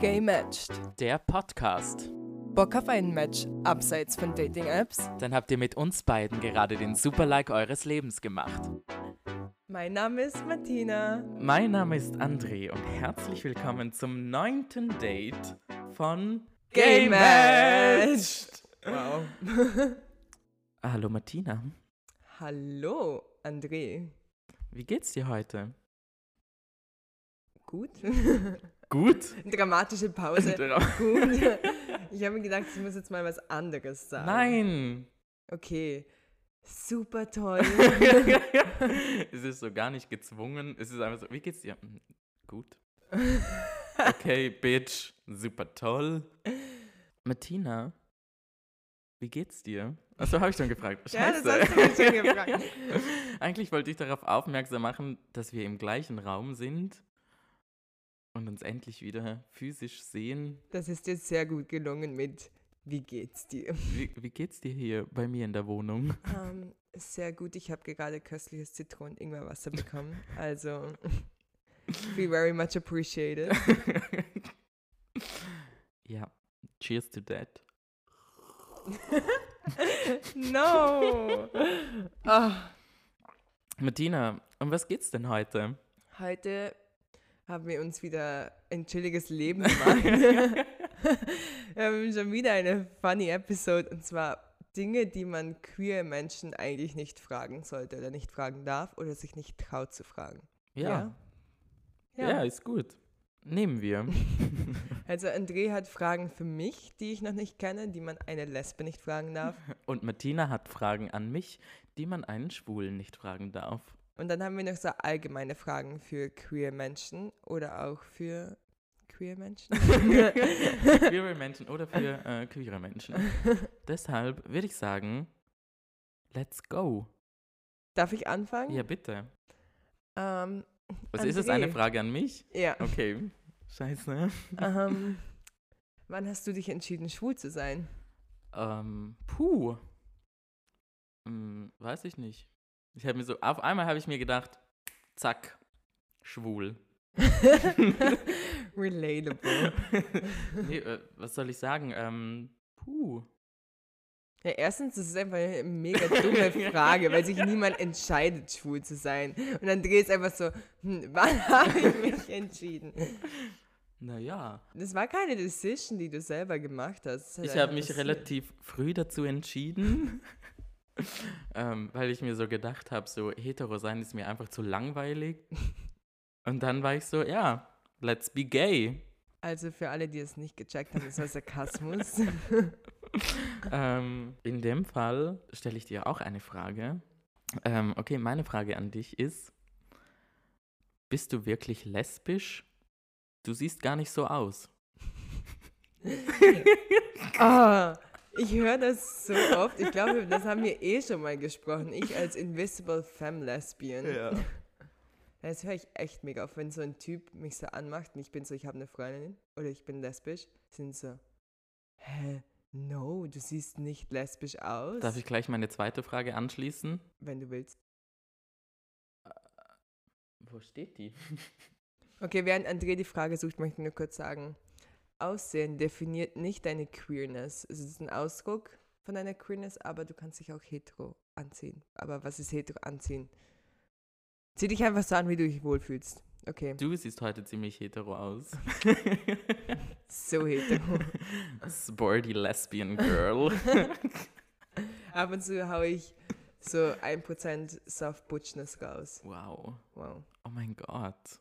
Gay Matched. Der Podcast. Bock auf ein Match abseits von Dating-Apps? Dann habt ihr mit uns beiden gerade den Super-Like eures Lebens gemacht. Mein Name ist Martina. Mein Name ist André und herzlich willkommen zum neunten Date von Gay Matched. Wow. Hallo Martina, Hallo, André. wie geht's dir heute? Gut? Gut? Dramatische Pause. Gut. Ich habe mir gedacht, ich muss jetzt mal was anderes sagen. Nein! Okay. Super toll. es ist so gar nicht gezwungen. Es ist einfach so, wie geht's dir? "Hm, Gut. Okay, Bitch. Super toll. Martina, wie geht's dir? Achso, habe ich schon gefragt. Ja, das Scheiße. hast du schon gefragt. Eigentlich wollte ich darauf aufmerksam machen, dass wir im gleichen Raum sind und uns endlich wieder physisch sehen. Das ist dir sehr gut gelungen mit Wie geht's dir? Wie, wie geht's dir hier bei mir in der Wohnung? Ähm, sehr gut. Ich habe gerade köstliches Zitronen-Ingwerwasser bekommen. Also, we very much appreciated. ja, cheers to that. no! Ah, Martina, um was geht's denn heute? heute haben wir uns wieder ein chilliges Leben gemacht. wir haben schon wieder eine funny Episode und zwar Dinge, die man queer Menschen eigentlich nicht fragen sollte oder nicht fragen darf oder sich nicht traut zu fragen. Ja, ja, ist gut. Nehmen wir. Also André hat Fragen für mich, die ich noch nicht kenne, die man eine Lesbe nicht fragen darf. Und Martina hat Fragen an mich, die man einen Schwulen nicht fragen darf. Und dann haben wir noch so allgemeine Fragen für queer Menschen oder auch für queer Menschen. queere Menschen oder für äh, queere Menschen. Deshalb würde ich sagen, let's go. Darf ich anfangen? Ja, bitte. Ähm, Also ist es eine André. Frage an mich? ja. Okay. Scheiße. ähm, wann hast du dich entschieden, schwul zu sein? Ähm, puh. Hm, weiß ich nicht. Ich habe mir so, auf einmal habe ich mir gedacht, zack, schwul. Relatable. nee, äh, was soll ich sagen? Ähm, puh. Ja, erstens, das ist einfach eine mega dumme Frage, weil sich niemand entscheidet, schwul zu sein. Und André ist einfach so, hm, wann habe ich mich entschieden? Naja. Das war keine Decision, die du selber gemacht hast. Ich habe mich relativ früh dazu entschieden, ähm, weil ich mir so gedacht habe, so hetero sein ist mir einfach zu langweilig. Und dann war ich so, ja, let's be gay. Also für alle, die es nicht gecheckt haben, das war Sarkasmus. ähm, in dem Fall stelle ich dir auch eine Frage. Ähm, okay, meine Frage an dich ist, bist du wirklich lesbisch? Du siehst gar nicht so aus. Ah, ich höre das so oft. Ich glaube, das haben wir eh schon mal gesprochen. Ich als Invisible Femme Lesbian. Das höre ich echt mega auf, wenn so ein Typ mich so anmacht und ich bin so, ich habe eine Freundin oder ich bin lesbisch, sind so, hä, no, du siehst nicht lesbisch aus, Darf ich gleich meine zweite Frage anschließen? wenn du willst. Wo steht die? Okay, während André die Frage sucht, möchte ich nur kurz sagen, Aussehen definiert nicht deine Queerness. Es ist ein Ausdruck von deiner Queerness, aber du kannst dich auch hetero anziehen. Aber was ist hetero anziehen? Zieh dich einfach so an, wie du dich wohlfühlst. Okay, Du siehst heute ziemlich hetero aus. so hetero. Sporty lesbian girl. Ab und zu hau ich so 1% Soft Butchness raus. Wow. Wow. Oh mein Gott.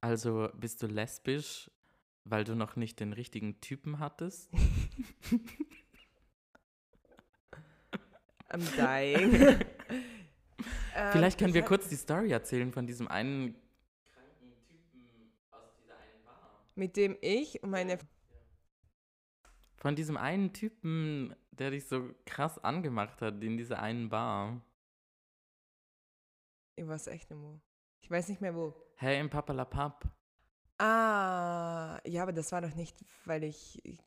Also bist du lesbisch, weil du noch nicht den richtigen Typen hattest? I'm dying. Ähm, Vielleicht können wir kurz die Story erzählen von diesem einen kranken Typen aus dieser einen Bar. Mit dem ich und meine Von diesem einen Typen, der dich so krass angemacht hat in dieser einen Bar. Ich weiß echt nicht wo. Ich weiß nicht mehr wo. Hey, im Papalapap. Ah, ja, aber das war doch nicht, weil ich, ich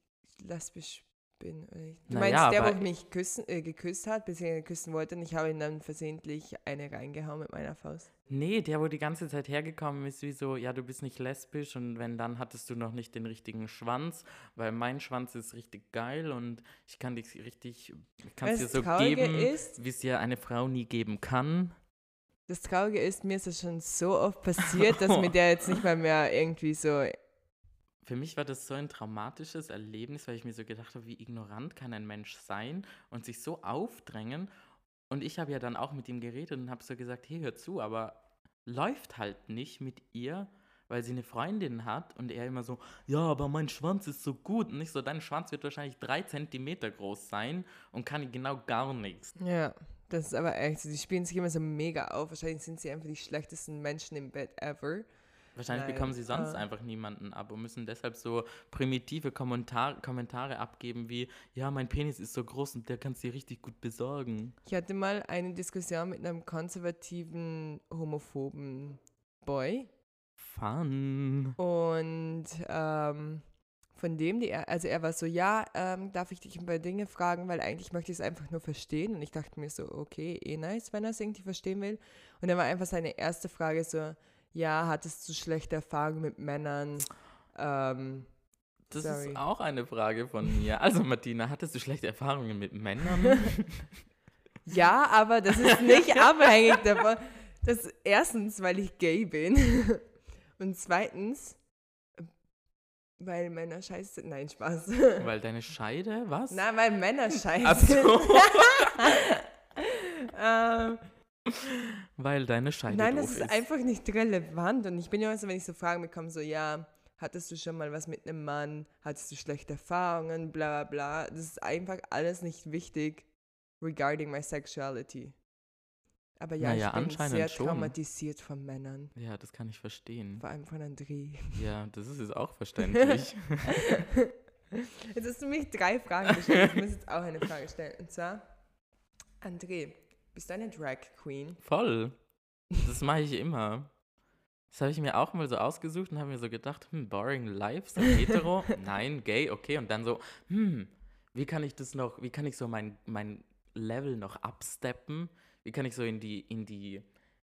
lesbisch bin. Du Naja, meinst der, aber- wo mich küssen, äh, geküsst hat, beziehungsweise küssen wollte und ich habe ihm dann versehentlich eine reingehauen mit meiner Faust. Nee, der, wo die ganze Zeit hergekommen ist, wie so, ja, du bist nicht lesbisch und wenn, dann hattest du noch nicht den richtigen Schwanz, weil mein Schwanz ist richtig geil und ich kann dich richtig, ich kann es dir so geben, wie es dir eine Frau nie geben kann. Das Traurige ist, mir ist es schon so oft passiert, dass mir der jetzt nicht mal mehr irgendwie so. Für mich war das so ein traumatisches Erlebnis, weil ich mir so gedacht habe, wie ignorant kann ein Mensch sein und sich so aufdrängen. Und ich habe ja dann auch mit ihm geredet und habe so gesagt, hey, hör zu, aber läuft halt nicht mit ihr, weil sie eine Freundin hat und er immer so, ja, aber mein Schwanz ist so gut. Und nicht so, dein Schwanz wird wahrscheinlich drei Zentimeter groß sein und kann genau gar nichts. Ja, das ist aber echt, die spielen sich immer so mega auf. Wahrscheinlich sind sie einfach die schlechtesten Menschen im Bett ever. Wahrscheinlich Nein, bekommen sie sonst äh. einfach niemanden ab und müssen deshalb so primitive Kommentar Kommentare abgeben wie, ja, mein Penis ist so groß und der kann dir richtig gut besorgen. Ich hatte mal eine Diskussion mit einem konservativen, homophoben Boy. Fun. Und ähm, von dem, die er, also er war so, ja, ähm, darf ich dich ein paar Dinge fragen, weil eigentlich möchte ich es einfach nur verstehen. Und ich dachte mir so, okay, eh nice, wenn er es irgendwie verstehen will. Und dann war einfach seine erste Frage so, ja, hattest du schlechte Erfahrungen mit Männern? Ähm, Das Sorry. ist auch eine Frage von mir. Also, Martina, hattest du schlechte Erfahrungen mit Männern? ja, aber das ist nicht abhängig davon. Das erstens, weil ich gay bin. Und zweitens, weil Männer scheiße sind. Nein, Spaß. Weil deine Scheide, was? Nein, weil Männer scheiße Ach sind. so. ähm, Weil deine Scheide nein, das ist einfach nicht relevant. Und ich bin ja immer so, wenn ich so Fragen bekomme, so, ja, hattest du schon mal was mit einem Mann? Hattest du schlechte Erfahrungen? Bla, bla, bla. Das ist einfach alles nicht wichtig regarding my sexuality. Aber ja, Naja, ich bin anscheinend sehr schon. traumatisiert von Männern. Ja, das kann ich verstehen. Vor allem von André. Ja, das ist jetzt auch verständlich. Jetzt hast du mich drei Fragen gestellt. Ich muss jetzt auch eine Frage stellen. Und zwar, André, bist du eine Drag Queen? Voll. Das mache ich immer. Das habe ich mir auch mal so ausgesucht und habe mir so gedacht, hm, boring life, so hetero, nein, gay, okay. Und dann so, hm, wie kann ich das noch, wie kann ich so mein, mein Level noch absteppen? Wie kann ich so in die, in die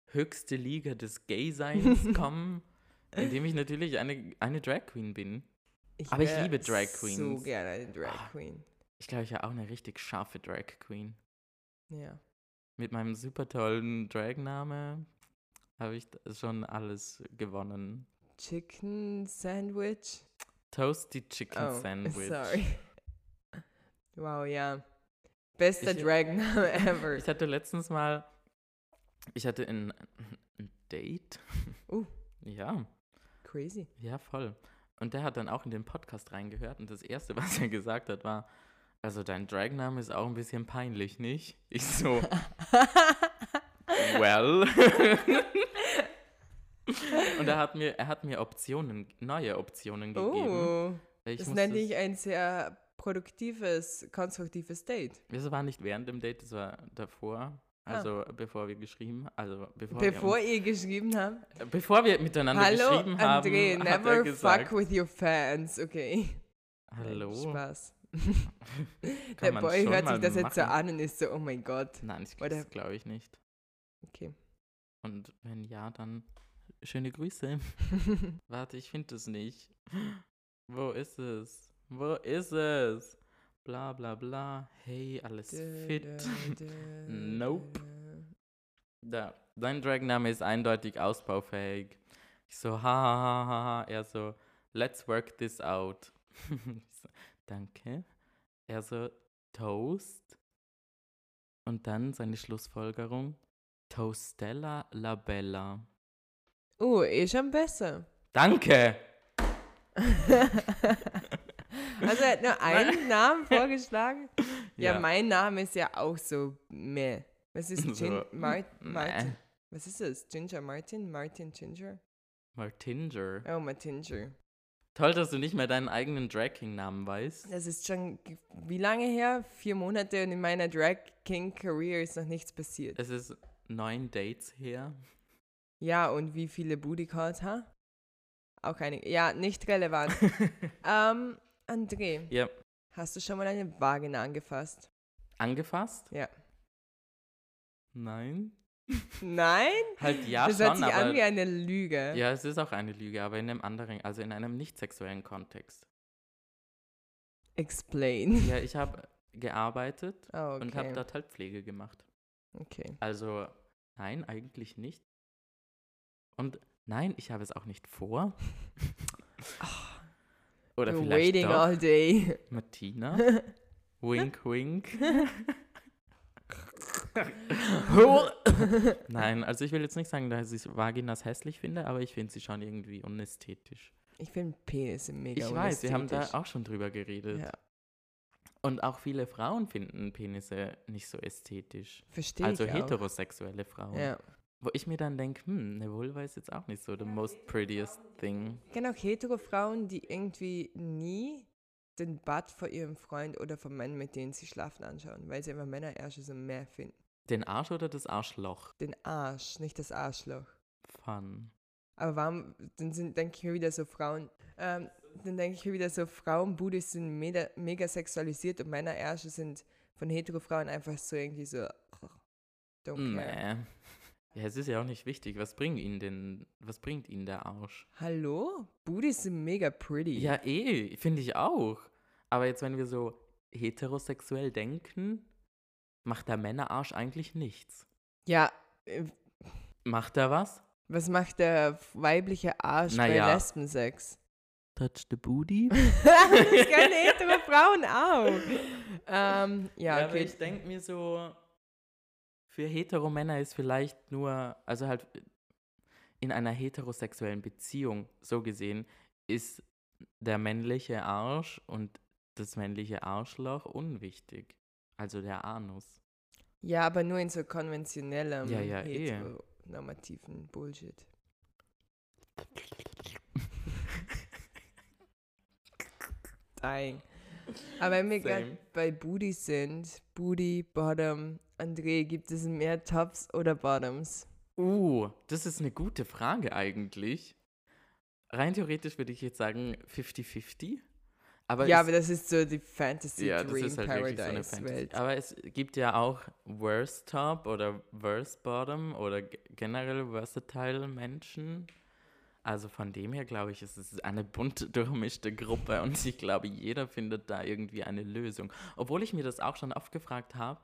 höchste Liga des Gay-Seins kommen? Indem ich natürlich eine, eine Drag Queen bin. Aber ich liebe Drag So Queens. gerne eine Drag Ah. Queen. Ich glaube, ich wäre auch eine richtig scharfe Drag Queen. Ja. Mit meinem super tollen Drag-Name habe ich schon alles gewonnen. Chicken Sandwich. Toasty Chicken Oh, Sandwich. sorry. Wow, ja. Bester Ich- Drag-Name ever. Ich hatte letztens mal, ich hatte ein, ein Date. Uh. Ja, Crazy. ja, voll. Und der hat dann auch in den Podcast reingehört und das Erste, was er gesagt hat, war, also dein Drag-Name ist auch ein bisschen peinlich, nicht? Ich so, well. und er hat mir, er hat mir Optionen, neue Optionen gegeben. Oh, Ich das musste nenne ich ein sehr produktives, konstruktives Date. Das war nicht während dem Date, das war davor. Also bevor wir geschrieben, also bevor, Ah. Bevor wir, ihr geschrieben habt. uns, bevor wir miteinander Hallo, geschrieben haben, André, hat er never gesagt, fuck with your fans, okay? Hallo, Spaß. Der Boy hört sich das jetzt so machen. an und ist so, oh mein Gott. Nein, ich, das glaube ich nicht. Okay. Und wenn ja, dann schöne Grüße. Warte, ich finde es nicht. Wo ist es? Wo ist es? Bla bla bla. Hey, alles fit. Nope. Da, dein Drag-Name ist eindeutig ausbaufähig. Ich so, ha, ha, ha, ha. Er so, let's work this out. ich so, danke. Er so, Toast. Und dann seine Schlussfolgerung, Toastella la Bella. Oh, eh schon besser. Danke! Also er hat nur einen Namen vorgeschlagen. Ja, Ja. mein Name ist ja auch so meh. Was ist So, Mar. Martin? Was ist das? Ginger Martin? Martin Ginger? Martinger. Oh, Martinger. Toll, dass du nicht mehr deinen eigenen Drag King-Namen weißt. Das ist schon, wie lange her? Vier Monate und in meiner Drag King Career ist noch nichts passiert. Es ist neun Dates her. Ja, und wie viele Booty Calls, ha? Auch keine. Ja, nicht relevant. ähm, André, Ja, Hast du schon mal eine Vagina angefasst? Angefasst? Ja. Nein. Nein? Halt ja das schon, hört sich aber an wie eine Lüge. ja, es ist auch eine Lüge, aber in einem anderen, also in einem nicht sexuellen Kontext. Explain. Ja, ich habe gearbeitet Oh, okay. und habe dort halt Pflege gemacht. okay. Also nein, eigentlich nicht. Und nein, ich habe es auch nicht vor. Oder You're vielleicht waiting doch. all day. Martina. wink, wink. Nein, also ich will jetzt nicht sagen, dass ich Vaginas hässlich finde, aber ich finde sie schon irgendwie unästhetisch. Ich finde Penisse mega ich weiß, wir haben da auch schon drüber geredet. Ja, Und auch viele Frauen finden Penisse nicht so ästhetisch. verstehe also ich auch. heterosexuelle Frauen. Ja. Wo ich mir dann denke, hm, eine Vulva ist jetzt auch nicht so the most prettiest thing. Ich kenne auch hetero Frauen, die irgendwie nie den Butt von ihrem Freund oder von Männern, mit denen sie schlafen, anschauen, weil sie einfach Männerärsche so mehr finden. Den Arsch oder das Arschloch? Den Arsch, nicht das Arschloch. Fun. Aber warum, dann sind, denke ich mir wieder so Frauen, ähm, dann denke ich mir wieder so, Frauenbudis sind mega, mega sexualisiert und Männerärsche sind von hetero Frauen einfach so irgendwie so, don't care. Nee. Ja, es ist ja auch nicht wichtig. Was bringt ihnen denn, was bringt ihnen der Arsch? Hallo? Budis sind mega pretty. Ja, eh, finde ich auch. Aber jetzt, wenn wir so heterosexuell denken, macht der Männerarsch eigentlich nichts. Ja, äh, Macht er was? was macht der weibliche Arsch bei Naja. Lesbensex? Touch the booty? das können hetero Frauen auch. Ähm, ja, aber okay. ich denke mir so, für hetero Männer ist vielleicht nur, also halt in einer heterosexuellen Beziehung, so gesehen, ist der männliche Arsch und das männliche Arschloch unwichtig. Also der Anus. Ja, aber nur in so konventionellem, Ja, ja, eh. heteronormativen Bullshit. Dying. Aber wenn wir gerade bei Booty sind, Booty, Bottom, André, gibt es mehr Tops oder Bottoms? Uh, das ist eine gute Frage eigentlich. Rein theoretisch würde ich jetzt sagen 50-50. Aber ja, es, aber das ist so die Fantasy ja, das Dream ist halt wirklich so eine Paradise Fantasy. Welt. Aber es gibt ja auch Worst Top oder Worst Bottom oder ge- generell versatile Menschen. Also von dem her glaube ich, ist es eine bunt durchmischte Gruppe und ich glaube, jeder findet da irgendwie eine Lösung. Obwohl ich mir das auch schon oft gefragt habe,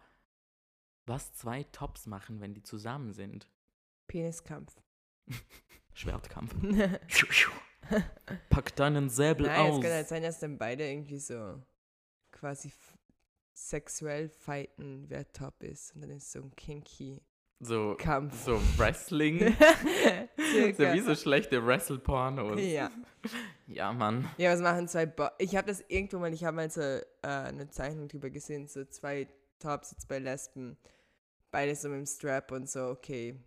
was zwei Tops machen, wenn die zusammen sind. Peniskampf. Schwertkampf. Pack deinen Säbel Nein, es aus. kann halt sein, dass dann beide irgendwie so quasi sexuell fighten, wer top ist. Und dann ist so ein kinky So, Kampf. so Wrestling. so wie so schlechte Wrestle-Pornos. Ja. Ja, Mann. Ja, was machen zwei Bo Ich habe das irgendwo mal, ich habe mal so äh, eine Zeichnung drüber gesehen, so zwei Tops jetzt bei Lesben. Beide so mit dem Strap und so, okay.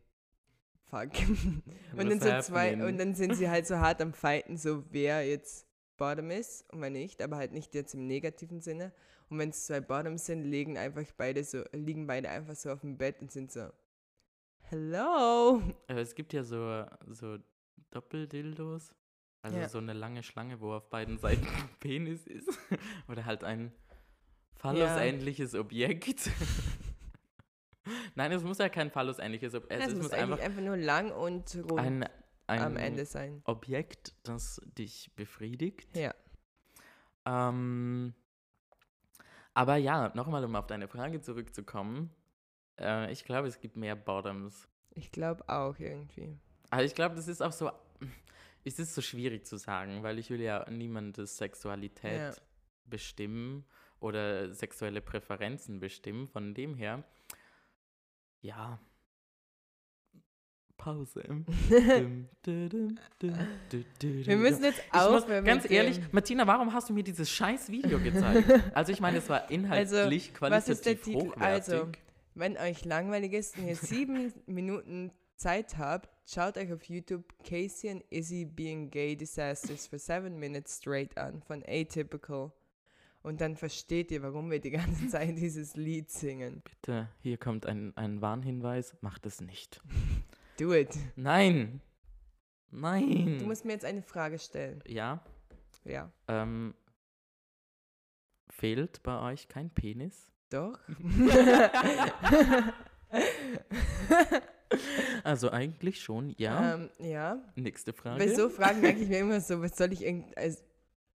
Fuck. und dann so zwei, und dann sind sie halt so hart am Fighten, so wer jetzt Bottom ist und wer nicht, aber halt nicht jetzt im negativen Sinne. Und wenn es zwei Bottoms sind, legen einfach beide so, liegen beide einfach so auf dem Bett und sind so, Hello. Aber es gibt ja so, so Doppeldildos. Also Ja. so eine lange Schlange, wo auf beiden Seiten ein Penis ist. Oder halt ein Phallus-ähnliches Objekt. Nein, es muss ja kein Phallus-ähnliches Objekt Es Es muss muss einfach einfach nur lang und rund ein, ein am Ende sein. Objekt, das dich befriedigt. Ja. Ähm, aber ja, nochmal, um auf deine Frage zurückzukommen. Äh, ich glaube, es gibt mehr Bottoms. Ich glaube auch irgendwie. Aber ich glaube, das ist auch so. Es ist so schwierig zu sagen, weil ich will ja niemandes Sexualität Ja. bestimmen oder sexuelle Präferenzen bestimmen. Von dem her, ja. Pause. Wir müssen jetzt aufhören. ganz ehrlich, Martina, warum hast du mir dieses scheiß Video gezeigt? Also ich meine, es war inhaltlich was ist der qualitativ Titel? hochwertig. Also, Wenn euch langweilig ist und ihr sieben Minuten Zeit habt, schaut euch auf YouTube Casey and Izzy Being Gay Disasters for seven minutes straight an von Atypical. Und dann versteht ihr, warum wir die ganze Zeit dieses Lied singen. Bitte, hier kommt ein, ein Warnhinweis, macht es nicht. Do it. Nein! Nein! Du musst mir jetzt eine Frage stellen. ja, Ja. ähm, Fehlt bei euch kein Penis? Doch. Also eigentlich schon, ja. Ähm, ja. Nächste Frage. Bei so Fragen denke ich mir immer so, was soll ich irgend. Also,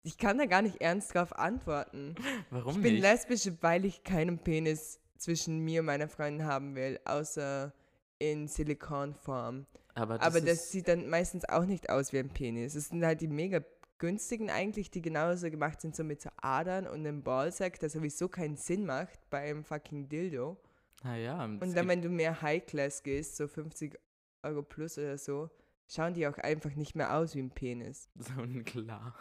ich kann da gar nicht ernst drauf antworten. Warum Ich bin nicht? lesbisch, weil ich keinen Penis zwischen mir und meiner Freundin haben will, außer in Silikonform. Aber das, Aber das sieht dann meistens auch nicht aus wie ein Penis. Es sind halt die mega günstigen eigentlich, die genauso gemacht sind, so mit so Adern und einem Ballsack, der sowieso keinen Sinn macht bei einem fucking Dildo. naja, Und dann, wenn du mehr High-Class gehst, so 50 Euro plus oder so, schauen die auch einfach nicht mehr aus wie ein Penis. So ein klar.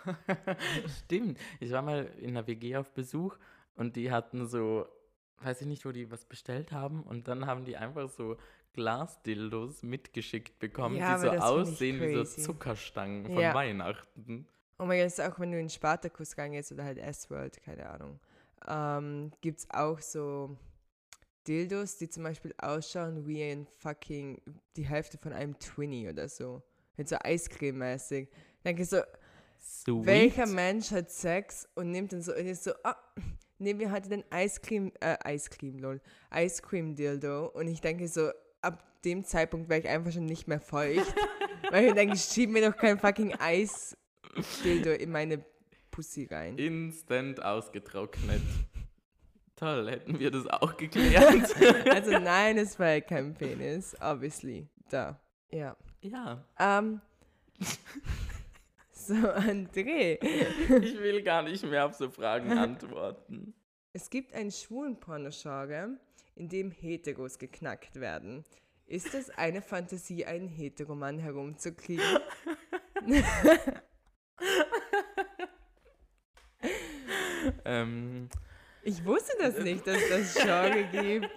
Stimmt. Ich war mal in einer WG auf Besuch und die hatten so, weiß ich nicht, wo die was bestellt haben und dann haben die einfach so Glasdildos mitgeschickt bekommen, Ja, die so aussehen wie so. Zuckerstangen von Ja. Weihnachten. Oh mein Gott, das ist auch wenn du in Spartakus gehst oder halt S-World, keine Ahnung, ähm, gibt es auch so Dildos, die zum Beispiel ausschauen wie ein fucking, die Hälfte von einem Twinny oder so. Mit so Eiscreme-mäßig. Denke ich so, Sweet. welcher Mensch hat Sex und nimmt dann so, und ist so, ah, nehmen wir heute den Eiscreme, äh, Eiscreme, lol, Ice Cream Dildo. Und ich denke so, ab dem Zeitpunkt wäre ich einfach schon nicht mehr feucht. weil ich denke, schieb mir doch kein fucking Eis Dildo in meine Pussy rein. Instant ausgetrocknet. Toll, hätten wir das auch geklärt. Also nein, es war kein Penis, obviously. Da. Ja. ja, Ähm. so, André. ich will gar nicht mehr auf so Fragen antworten. Es gibt einen schwulen Pornogenre, in dem Heteros geknackt werden. Ist es eine Fantasie, einen Heteromann herumzukriegen? ähm, Ich wusste das nicht, dass das Genre gibt.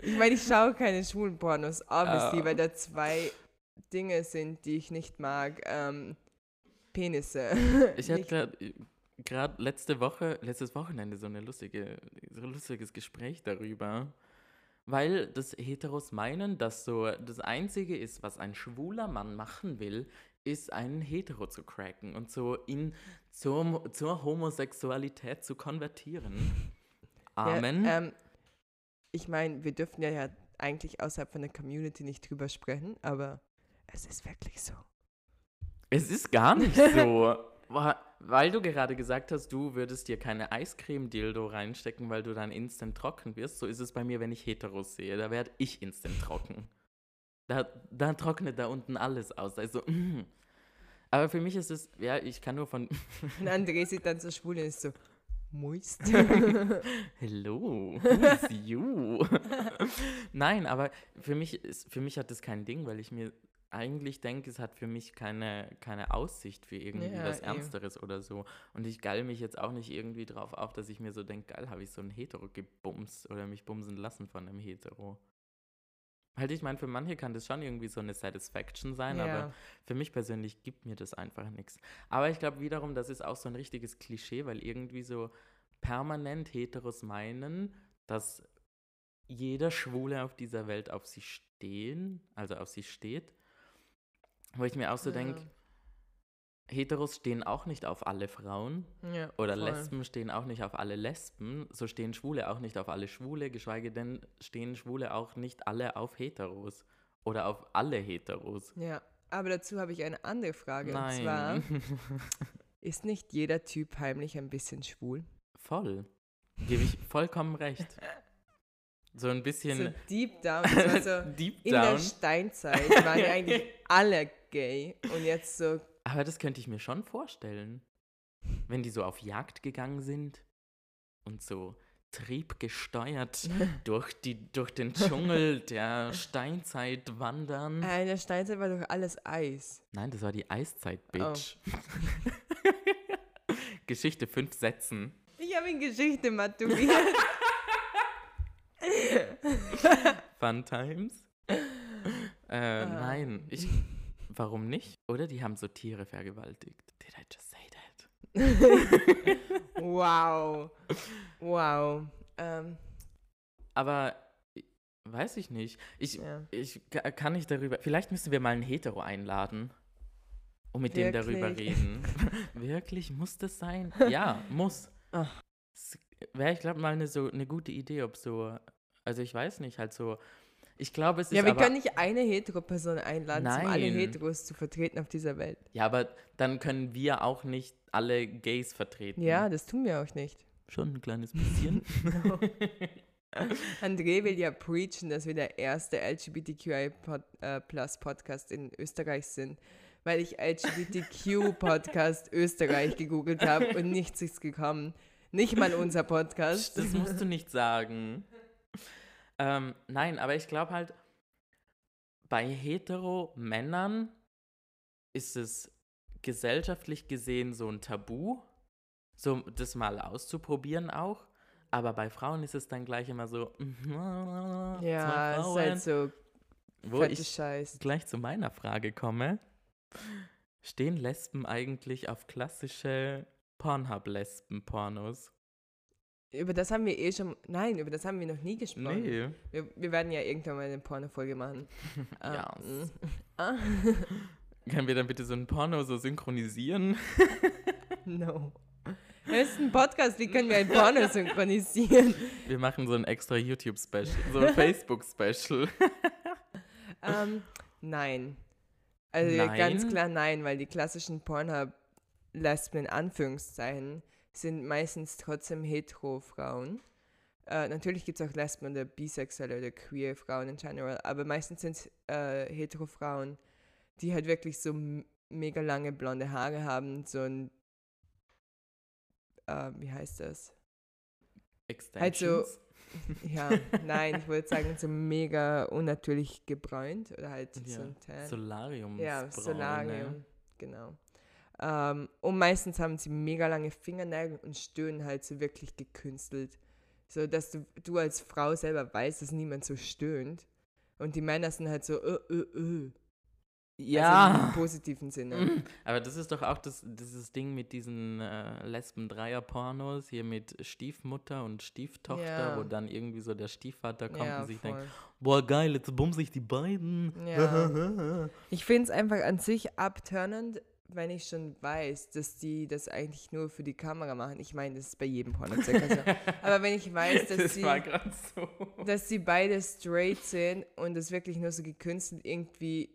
Ich meine, ich schaue keine schwulen Pornos, obviously, Ah. weil da zwei Dinge sind, die ich nicht mag. Ähm, Penisse. Ich hatte gerade gerade letzte Woche, letztes Wochenende so eine lustige, so ein lustiges Gespräch darüber, weil das Heteros meinen, dass so das Einzige ist, was ein schwuler Mann machen will, ist einen Hetero zu cracken und so ihn zur, zur Homosexualität zu konvertieren. Amen. Ja, ähm, ich meine, wir dürfen ja, ja eigentlich außerhalb von der Community nicht drüber sprechen, aber es ist wirklich so. Es ist gar nicht so. Weil du gerade gesagt hast, du würdest dir keine Eiscreme-Dildo reinstecken, weil du dann instant trocken wirst. So ist es bei mir, wenn ich Heteros sehe. Da werde ich instant trocken. Da, da trocknet da unten alles aus. Also, mm. Aber für mich ist es, ja, ich kann nur von, Und André sieht dann so schwul und ist so, moist. hello, who is you? Nein, aber für mich, ist, für mich hat das kein Ding, weil ich mir eigentlich denke, es hat für mich keine, keine Aussicht für irgendwie Ja, was eh. Ernsteres oder so. Und ich geil mich jetzt auch nicht irgendwie drauf auf, dass ich mir so denke, geil, habe ich so einen Hetero gebumst oder mich bumsen lassen von einem Hetero. Halt, ich meine, für manche kann das schon irgendwie so eine Satisfaction sein, aber ja. für mich persönlich gibt mir das einfach nichts. Aber ich glaube wiederum, das ist auch so ein richtiges Klischee, weil irgendwie so permanent Heteros meinen, dass jeder Schwule auf dieser Welt auf sie stehen, also auf sie steht. Wo ich mir auch so Ja. denke, Heteros stehen auch nicht auf alle Frauen ja, oder voll. Lesben stehen auch nicht auf alle Lesben, so stehen Schwule auch nicht auf alle Schwule, geschweige denn stehen Schwule auch nicht alle auf Heteros oder auf alle Heteros. Ja, aber dazu habe ich eine andere Frage. Und zwar, Nein. ist nicht jeder Typ heimlich ein bisschen schwul? Voll. Gebe ich vollkommen recht. So ein So bisschen deep down. Das war so, deep in der down. Steinzeit waren ja eigentlich alle gay. Und jetzt so, Aber das könnte ich mir schon vorstellen. Wenn die so auf Jagd gegangen sind und so triebgesteuert durch, die, durch den Dschungel der Steinzeit wandern. äh, in der Steinzeit war doch alles Eis. Nein, das war die Eiszeit, Oh. Bitch. Geschichte fünf Sätzen. Ich habe in Geschichte maturiert. Fun Times. Äh, Ah. Nein, ich. Warum nicht? Oder die haben so Tiere vergewaltigt. Did I just say that? wow. Wow. Ähm, Aber weiß ich nicht. Ich, ja. ich ka- kann nicht darüber. Vielleicht müssen wir mal einen Hetero einladen. Und mit dem darüber Wirklich? reden. Wirklich? Muss das sein? Ja, muss. Ach. S- wäre ich glaube mal eine so eine gute Idee, ob so, also ich weiß nicht, halt so, ich glaube es ist Ja, wir aber, können nicht eine Hetero-Person einladen, um alle Nein. Heteros zu vertreten auf dieser Welt. ja, aber dann können wir auch nicht alle Gays vertreten. Ja, das tun wir auch nicht. Schon ein kleines bisschen. André will ja preachen, dass wir der erste LGBTQI-Plus-Podcast in Österreich sind, weil ich LGBTQ-Podcast Österreich gegoogelt habe und nichts ist gekommen. Nicht mal unser Podcast. Das musst du nicht sagen. Ähm, nein, aber ich glaube halt, bei hetero-Männern ist es gesellschaftlich gesehen so ein Tabu, so das mal auszuprobieren auch. Aber bei Frauen ist es dann gleich immer so, Ja, ist halt so Wo ich Scheiß. gleich zu meiner Frage komme. Stehen Lesben eigentlich auf klassische Pornhub-Lesben-Pornos? Über das haben wir eh schon. Nein, über das haben wir noch nie gesprochen. Nee. Wir, wir werden ja irgendwann mal eine Porno-Folge machen. Yes. mm. Ah, Können wir dann bitte so ein Porno so synchronisieren? no. Das ist ein Podcast, wie können wir ein Porno synchronisieren? Wir machen so ein extra YouTube-Special, so ein Facebook-Special. Ähm, nein. Also Nein? ganz klar nein, weil die klassischen Pornhub-Lesben in Anführungszeichen sind meistens trotzdem hetero-Frauen. Äh, natürlich gibt es auch Lesben oder bisexuelle oder queer Frauen in general, aber meistens sind es äh, hetero-Frauen, die halt wirklich so mega lange blonde Haare haben, so ein, äh, wie heißt das? Halt so- Extensions. Ja, nein, ich wollte sagen, so mega unnatürlich gebräunt oder halt Ja, so ein Tan. Solarium. Ja, Solarium, genau. Ähm, und meistens haben sie mega lange Fingernägel und stöhnen halt so wirklich gekünstelt. So, dass du, du als Frau selber weißt, dass niemand so stöhnt. Und die Männer sind halt so, äh, äh, äh. Also im Ja. positiven Sinne. Mm. Aber das ist doch auch das, dieses Ding mit diesen äh, Lesben-Dreier-Pornos, hier mit Stiefmutter und Stieftochter, Ja. wo dann irgendwie so der Stiefvater kommt Ja, und sich denkt, voll. boah geil, jetzt bumse ich die beiden. Ja. Ich finde es einfach an sich abturnend, wenn ich schon weiß, dass die das eigentlich nur für die Kamera machen. Ich meine, das ist bei jedem Porno circa so. Aber wenn ich weiß, dass das sie, so. dass sie beide straight sind und das wirklich nur so gekünstelt irgendwie,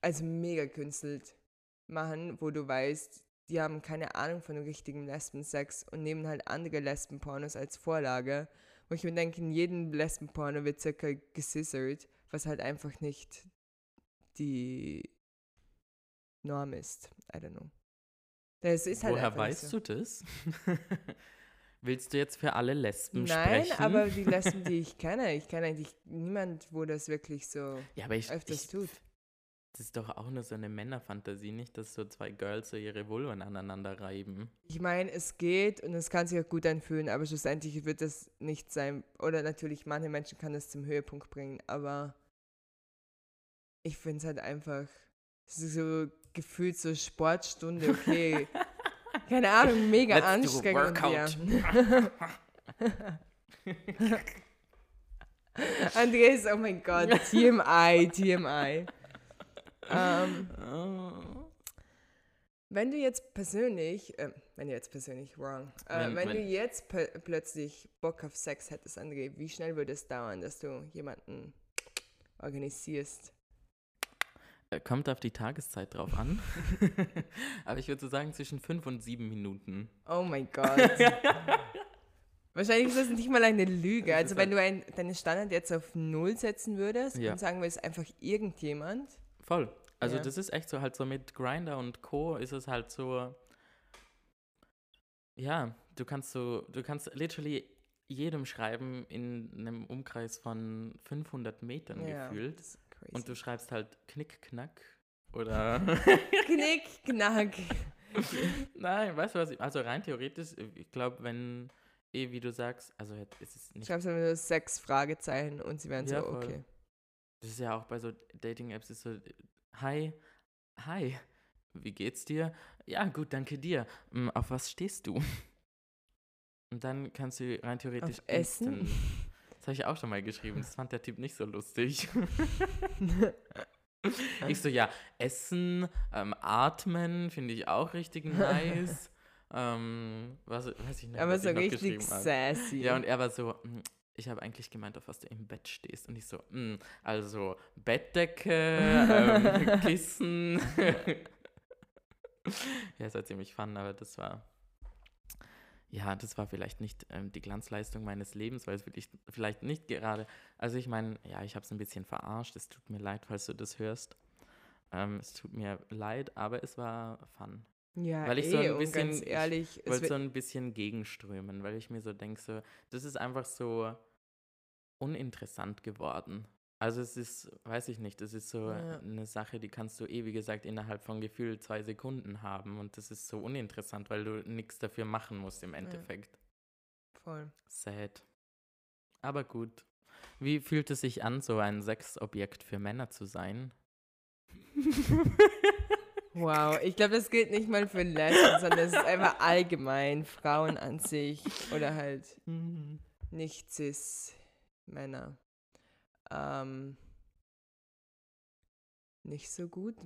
also mega künstelt machen, wo du weißt, die haben keine Ahnung von dem richtigen Lesbensex und nehmen halt andere Lesbenpornos als Vorlage. Wo ich mir denke, in jedem Lesbenporno wird circa gescissert, was halt einfach nicht die Norm ist. I don't know. Das ist halt Woher weißt so. du das? Willst du jetzt für alle Lesben Nein, sprechen? aber die Lesben, die ich kenne, ich kenne eigentlich niemand, wo das wirklich so ja, ich, öfters ich, tut. das ist doch auch nur so eine Männerfantasie, nicht, dass so zwei Girls so ihre Vulven aneinander reiben. Ich meine, es geht und es kann sich auch gut anfühlen, aber schlussendlich wird das nicht sein. Oder natürlich, manche Menschen kann es zum Höhepunkt bringen, aber ich finde es halt einfach so gefühlt so Sportstunde, okay. Keine Ahnung, mega Let's do a anstrengend. Ja. Andreas, oh mein Gott, TMI, TMI. Ähm, Oh. Wenn du jetzt persönlich, äh, wenn du jetzt persönlich wrong, äh, Wenn- wenn, du wenn- jetzt pe- plötzlich Bock auf Sex hättest, André, wie schnell würde es dauern, dass du jemanden organisierst? Äh, Kommt auf die Tageszeit drauf an. aber ich würde so sagen zwischen fünf und sieben Minuten. Oh mein Gott. Wahrscheinlich ist das nicht mal eine Lüge. Also wenn du ein, deine Standard jetzt auf Null setzen würdest Ja. und sagen würdest, einfach irgendjemand. Voll. Also Ja. das ist echt so halt so mit Grinder und Co. ist es halt so. Ja, du kannst so, du kannst literally jedem schreiben in einem Umkreis von 500 Metern Ja, gefühlt. Crazy. Und du schreibst halt Knick, Knack oder. Knick, knack. Nein, weißt du was? ich- Also rein theoretisch, ich glaube, wenn, eh wie du sagst, also jetzt ist es nicht. Schreibst du nur sechs Fragezeichen und sie werden Ja, so, voll. okay. Das ist ja auch bei so Dating-Apps ist so, hi, hi, wie geht's dir? Ja, gut, danke dir. Hm, Auf was stehst du? Und dann kannst du rein theoretisch Auf Essen? Das habe ich auch schon mal geschrieben. Das fand der Typ nicht so lustig. ich so, ja, Essen, ähm, Atmen finde ich auch richtig nice. Ähm, was, weiß ich nicht, Aber was so ich noch richtig sassy. Ja, und er war so, "Hm, ich habe eigentlich gemeint, auf was du im Bett stehst. Und ich so, "Hm, also Bettdecke, ähm, Kissen. ja, es war ziemlich fun, aber das war, ja, das war vielleicht nicht ähm, die Glanzleistung meines Lebens, weil es wirklich vielleicht nicht gerade, also ich meine, ja, ich habe es ein bisschen verarscht, es tut mir leid, falls du das hörst. Ähm, es tut mir leid, aber es war fun. ja, weil ich eh, so ein und bisschen- ganz ehrlich, Ich wollte so ein bisschen gegenströmen, weil ich mir so denke, so, das ist einfach so uninteressant geworden. Also es ist, weiß ich nicht, es ist so Ja. eine Sache, die kannst du eh, wie gesagt, innerhalb von gefühlt zwei Sekunden haben und das ist so uninteressant, weil du nichts dafür machen musst im Endeffekt. voll. Sad. Aber gut. Wie fühlt es sich an, so ein Sexobjekt für Männer zu sein? Wow, ich glaube, das gilt nicht mal für Lesben, sondern es ist einfach allgemein Frauen an sich oder halt nicht cis Männer. Ähm, nicht so gut.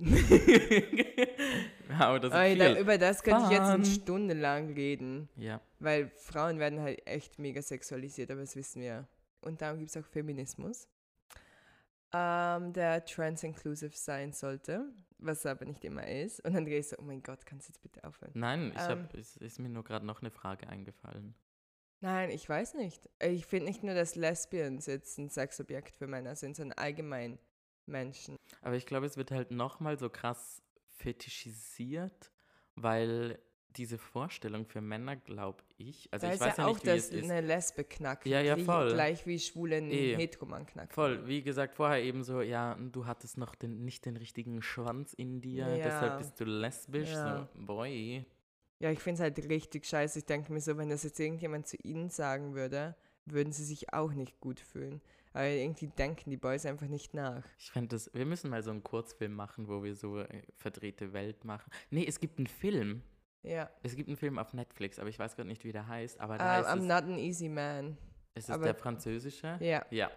Aber das ist da, über das könnte ich jetzt eine Fun. Stunde lang reden, Ja. weil Frauen werden halt echt mega sexualisiert, aber das wissen wir. Und darum gibt es auch Feminismus, ähm, der trans-inclusive sein sollte, was aber nicht immer ist. Und ich so, oh mein Gott, kannst du jetzt bitte aufhören? Nein, ich Ähm. hab, es ist mir nur gerade noch eine Frage eingefallen. Nein, ich weiß nicht. Ich finde nicht nur, dass Lesbians jetzt ein Sexobjekt für Männer sind, sondern allgemein Menschen. Aber ich glaube, es wird halt nochmal so krass fetischisiert, weil diese Vorstellung für Männer, glaube ich, also da ich weiß ja ja auch, nicht, wie dass es eine Lesbe knackt. Ja, ja, gleich- voll. Gleich wie schwulen Eh. Heteroman knackt. Voll, wie gesagt, vorher eben so, ja, du hattest noch den, nicht den richtigen Schwanz in dir, Ja. deshalb bist du lesbisch. Ja. So, boy. Ja, ich finde es halt richtig scheiße. Ich denke mir so, wenn das jetzt irgendjemand zu ihnen sagen würde, würden sie sich auch nicht gut fühlen. Aber irgendwie denken die Boys einfach nicht nach. Ich fände das, wir müssen mal so einen Kurzfilm machen, wo wir so äh, verdrehte Welt machen. Nee, es gibt einen Film. Ja. Es gibt einen Film auf Netflix, aber ich weiß gerade nicht, wie der heißt. Aber da I'm ist, not an easy man. es, ist aber- es der französische. Ja. Ja,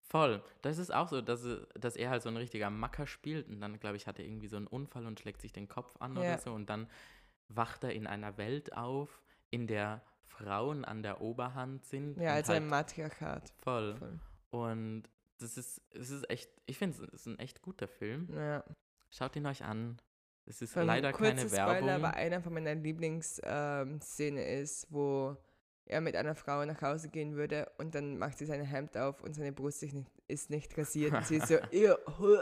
voll. Das ist auch so, dass, er- dass er halt so ein richtiger Macker spielt und dann, glaube ich, hat er irgendwie so einen Unfall und schlägt sich den Kopf an Ja. oder so und dann wacht er in einer Welt auf, in der Frauen an der Oberhand sind. Ja, also halt ein Matriarchat. voll. Voll. Und das ist, es ist echt, ich finde, es ist ein echt guter Film. Ja. Schaut ihn euch an. Es ist Von- leider keine Spoiler, Werbung. aber einer von meiner Lieblingsszene ist, wo er mit einer Frau nach Hause gehen würde und dann macht sie sein Hemd auf und seine Brust ist nicht, ist nicht rasiert und sie ist so, "Ew, huh,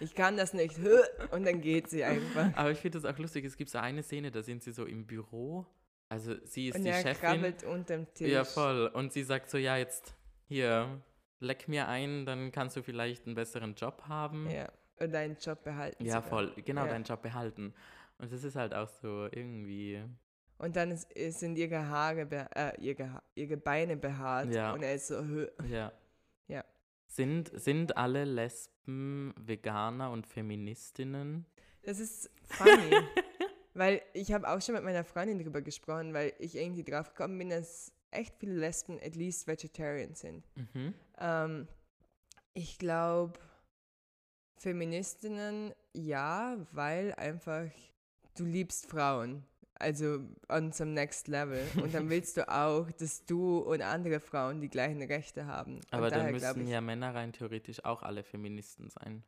ich kann das nicht, huh", und dann geht sie einfach. Aber ich finde das auch lustig. Es gibt so eine Szene, da sind sie so im Büro. Also sie ist Und die er Chefin. krabbelt unterm Tisch. Ja, voll. Und sie sagt so, ja, jetzt hier, leck mir ein, dann kannst du vielleicht einen besseren Job haben. Ja, und deinen Job behalten. Ja, sogar. voll. Genau, Ja. deinen Job behalten. Und das ist halt auch so irgendwie. Und dann ist, ist- sind ihre Haare, be äh, ihre, ihre Beine behaart Ja. und er ist so, "Huh." Ja. Ja. Sind, sind alle Lesben Veganer und Feministinnen? Das ist funny. weil ich habe auch schon mit meiner Freundin darüber gesprochen, weil ich irgendwie drauf gekommen bin, dass echt viele Lesben at least vegetarian sind. Mhm. Ähm, ich glaube, Feministinnen ja, weil einfach du liebst Frauen. Also on some next level. Und dann willst du auch, dass du und andere Frauen die gleichen Rechte haben. Aber und dann müssen ja Männer rein theoretisch auch alle Feministen sein.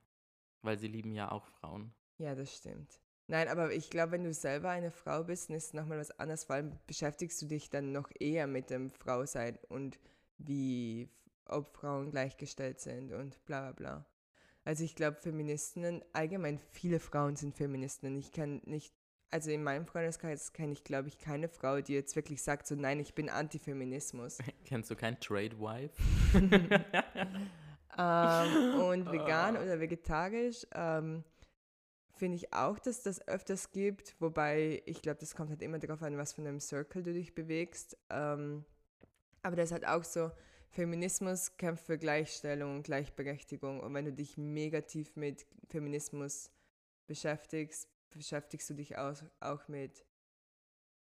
Weil sie lieben ja auch Frauen. Ja, das stimmt. Nein, aber ich glaube, wenn du selber eine Frau bist, dann ist es nochmal was anderes. Vor allem beschäftigst du dich dann noch eher mit dem Frausein und wie, ob Frauen gleichgestellt sind und bla bla bla. Also ich glaube, Feministinnen, allgemein viele Frauen sind Feministinnen. Ich kann nicht, also in meinem Freundeskreis kenne ich, glaube ich, keine Frau, die jetzt wirklich sagt, so nein, ich bin Antifeminismus. Kennst du kein Trade Wife? ähm, und vegan oder vegetarisch ähm, finde ich auch, dass das öfters gibt, wobei ich glaube, das kommt halt immer darauf an, was von einem Circle du dich bewegst. Ähm, aber das ist halt auch so, Feminismus kämpft für Gleichstellung und Gleichberechtigung und wenn du dich mega tief mit Feminismus beschäftigst, beschäftigst du dich auch, auch mit,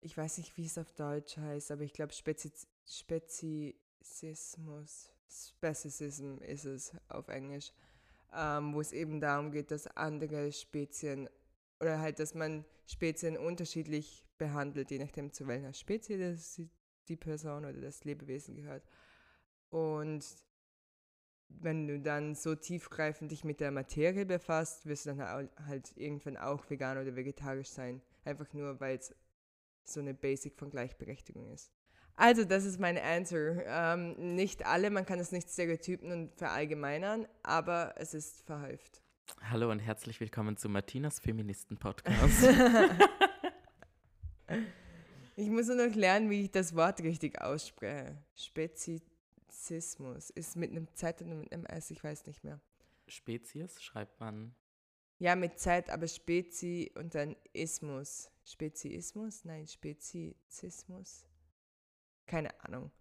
ich weiß nicht, wie es auf Deutsch heißt, aber ich glaube Spezies, Spezismus, Specism ist es auf Englisch, ähm, wo es eben darum geht, dass andere Spezien oder halt, dass man Spezien unterschiedlich behandelt, je nachdem zu welcher Spezies die Person oder das Lebewesen gehört. Und wenn du dann so tiefgreifend dich mit der Materie befasst, wirst du dann halt irgendwann auch vegan oder vegetarisch sein. Einfach nur, weil es so eine Basic von Gleichberechtigung ist. Also, das ist meine Answer. Ähm, nicht alle, man kann es nicht stereotypen und verallgemeinern, aber es ist verhäuft. Hallo und herzlich willkommen zu Martinas Feministen-Podcast. ich muss nur noch lernen, wie ich das Wort richtig ausspreche. Spezizismus. Ist mit einem Z und mit einem S, ich weiß nicht mehr. Spezies schreibt man. Ja, mit Z, aber Spezi und dann Ismus. Speziismus? Nein, Spezizismus. Keine Ahnung.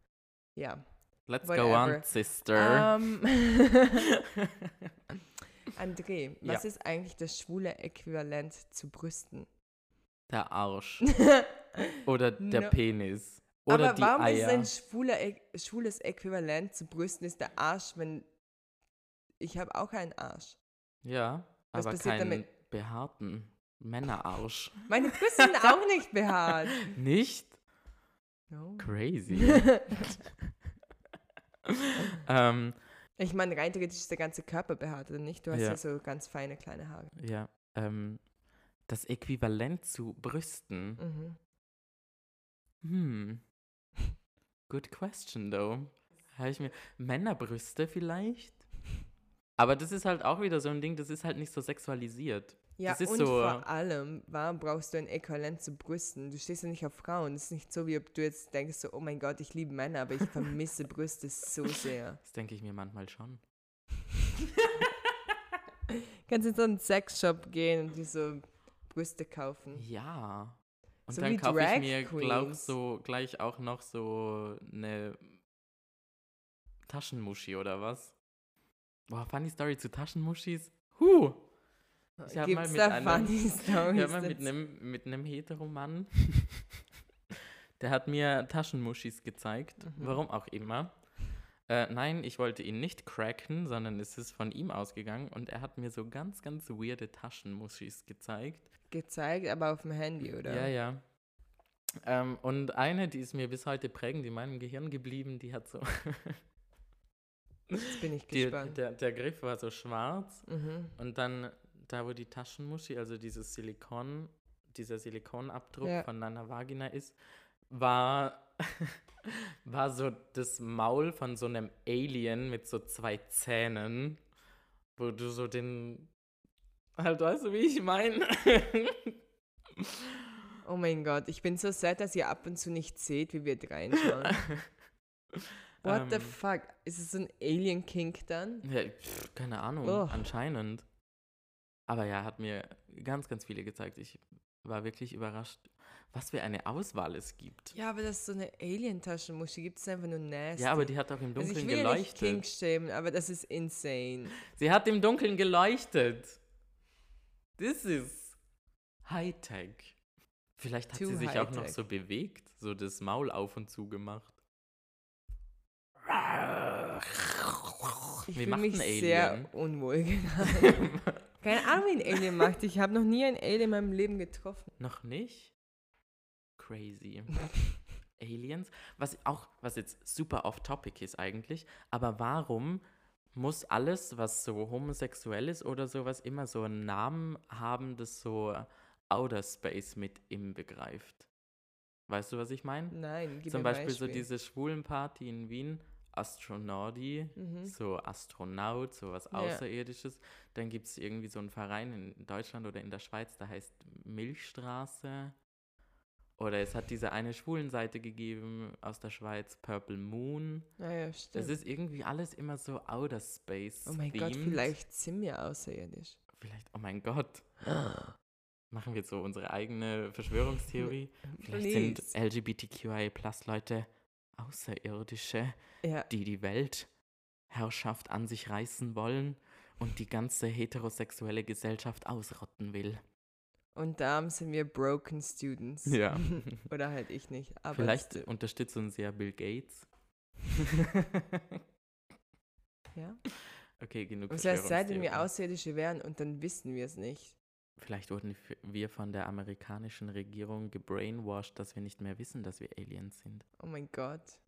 Ja. Let's Whatever. go on, sister. Um, André, was ja. ist eigentlich das schwule Äquivalent zu Brüsten? Der Arsch. Oder der no. Penis. Oder Aber warum Eier. ist ein schwuler, schwules Äquivalent zu Brüsten ist der Arsch, wenn ich habe auch einen Arsch. Ja, was aber keinen damit? behaarten Männerarsch. Meine Brüste sind auch nicht behaart. Nicht? No. Crazy. ähm, ich meine, rein theoretisch ist der ganze Körper behaart, oder nicht? Du hast ja, ja so ganz feine kleine Haare. Ja. Ähm, das Äquivalent zu Brüsten. Mhm. Hm. Good question, though. Habe ich mir. Männerbrüste vielleicht? Aber das ist halt auch wieder so ein Ding, das ist halt nicht so sexualisiert. Ja, das ist und so, vor allem, warum brauchst du ein Äquivalent zu Brüsten? Du stehst ja nicht auf Frauen. Es ist nicht so, wie ob du jetzt denkst, so, oh mein Gott, ich liebe Männer, aber ich vermisse Brüste so sehr. Das denke ich mir manchmal schon. Kannst in so einen Sexshop gehen und dir so Brüste kaufen. Ja. Und so dann kaufe ich mir, glaube so gleich auch noch so eine Taschenmuschi oder was? Boah, funny Story zu Taschenmuschis. Huh! Ich habe mal mit einem, ich hab mal mit einem, mit einem Heteromann, der hat mir Taschenmuschis gezeigt, mhm. warum auch immer. Äh, nein, ich wollte ihn nicht cracken, sondern es ist von ihm ausgegangen und er hat mir so ganz, ganz weirde Taschenmuschis gezeigt. Gezeigt, aber auf dem Handy, oder? Ja, ja. Ähm, und eine, die ist mir bis heute prägend in meinem Gehirn geblieben, die hat so. Jetzt bin ich gespannt. Die, der, der Griff war so schwarz mhm. und dann da wo die Taschenmuschi, also dieses Silikon, dieser Silikonabdruck ja. von deiner Vagina ist, war, war so das Maul von so einem Alien mit so zwei Zähnen, wo du so den, halt weißt du, wie ich meine? oh mein Gott, ich bin so sad, dass ihr ab und zu nicht seht, wie wir reinschauen. What um, the ähm. fuck? Ist es so ein Alien-Kink dann? Ja, pff, keine Ahnung, oh. anscheinend. Aber ja, hat mir ganz, ganz viele gezeigt. Ich war wirklich überrascht, was für eine Auswahl es gibt. Ja, aber das ist so eine Alien-Taschenmuschi, gibt es einfach nur nasty. Ja, aber die hat auch im Dunkeln also ich will geleuchtet. Nicht schämen, aber das ist insane. Sie hat im Dunkeln geleuchtet. This is Hightech. Vielleicht hat Too sie sich auch noch so bewegt, so das Maul auf und zu gemacht. Ich fühle mich sehr unwohl gerade. Keine Ahnung, wie ein Alien macht. Ich habe noch nie ein Alien in meinem Leben getroffen. Noch nicht? Crazy. Aliens? Was auch, was jetzt super off-topic ist eigentlich, aber warum muss alles, was so homosexuell ist oder sowas, immer so einen Namen haben, das so Outer Space mit im begreift? Weißt du, was ich meine? Nein, gib Zum Beispiel Beispiel. so diese schwulen Party in Wien Astronauti, mhm. so Astronaut, so was Außerirdisches. Ja. Dann gibt es irgendwie so einen Verein in Deutschland oder in der Schweiz, der heißt Milchstraße. Oder es hat diese eine Schwulenseite gegeben aus der Schweiz, Purple Moon. Ja, ja, stimmt. Das ist irgendwie alles immer so Outer Space. Oh mein themed. Gott, vielleicht sind wir außerirdisch. Vielleicht, oh mein Gott. Machen wir jetzt so unsere eigene Verschwörungstheorie. Vielleicht sind LGBTQIA-Plus-Leute Außerirdische, ja. die die Weltherrschaft an sich reißen wollen und die ganze heterosexuelle Gesellschaft ausrotten will. Und da sind wir Broken Students. Ja. Oder halt ich nicht. Vielleicht unterstützt uns ja Bill Gates. ja. Okay, genug Das heißt, seitdem wir Außerirdische wären und dann wissen wir es nicht. Vielleicht wurden wir von der amerikanischen Regierung gebrainwashed, dass wir nicht mehr wissen, dass wir Aliens sind. Oh mein Gott.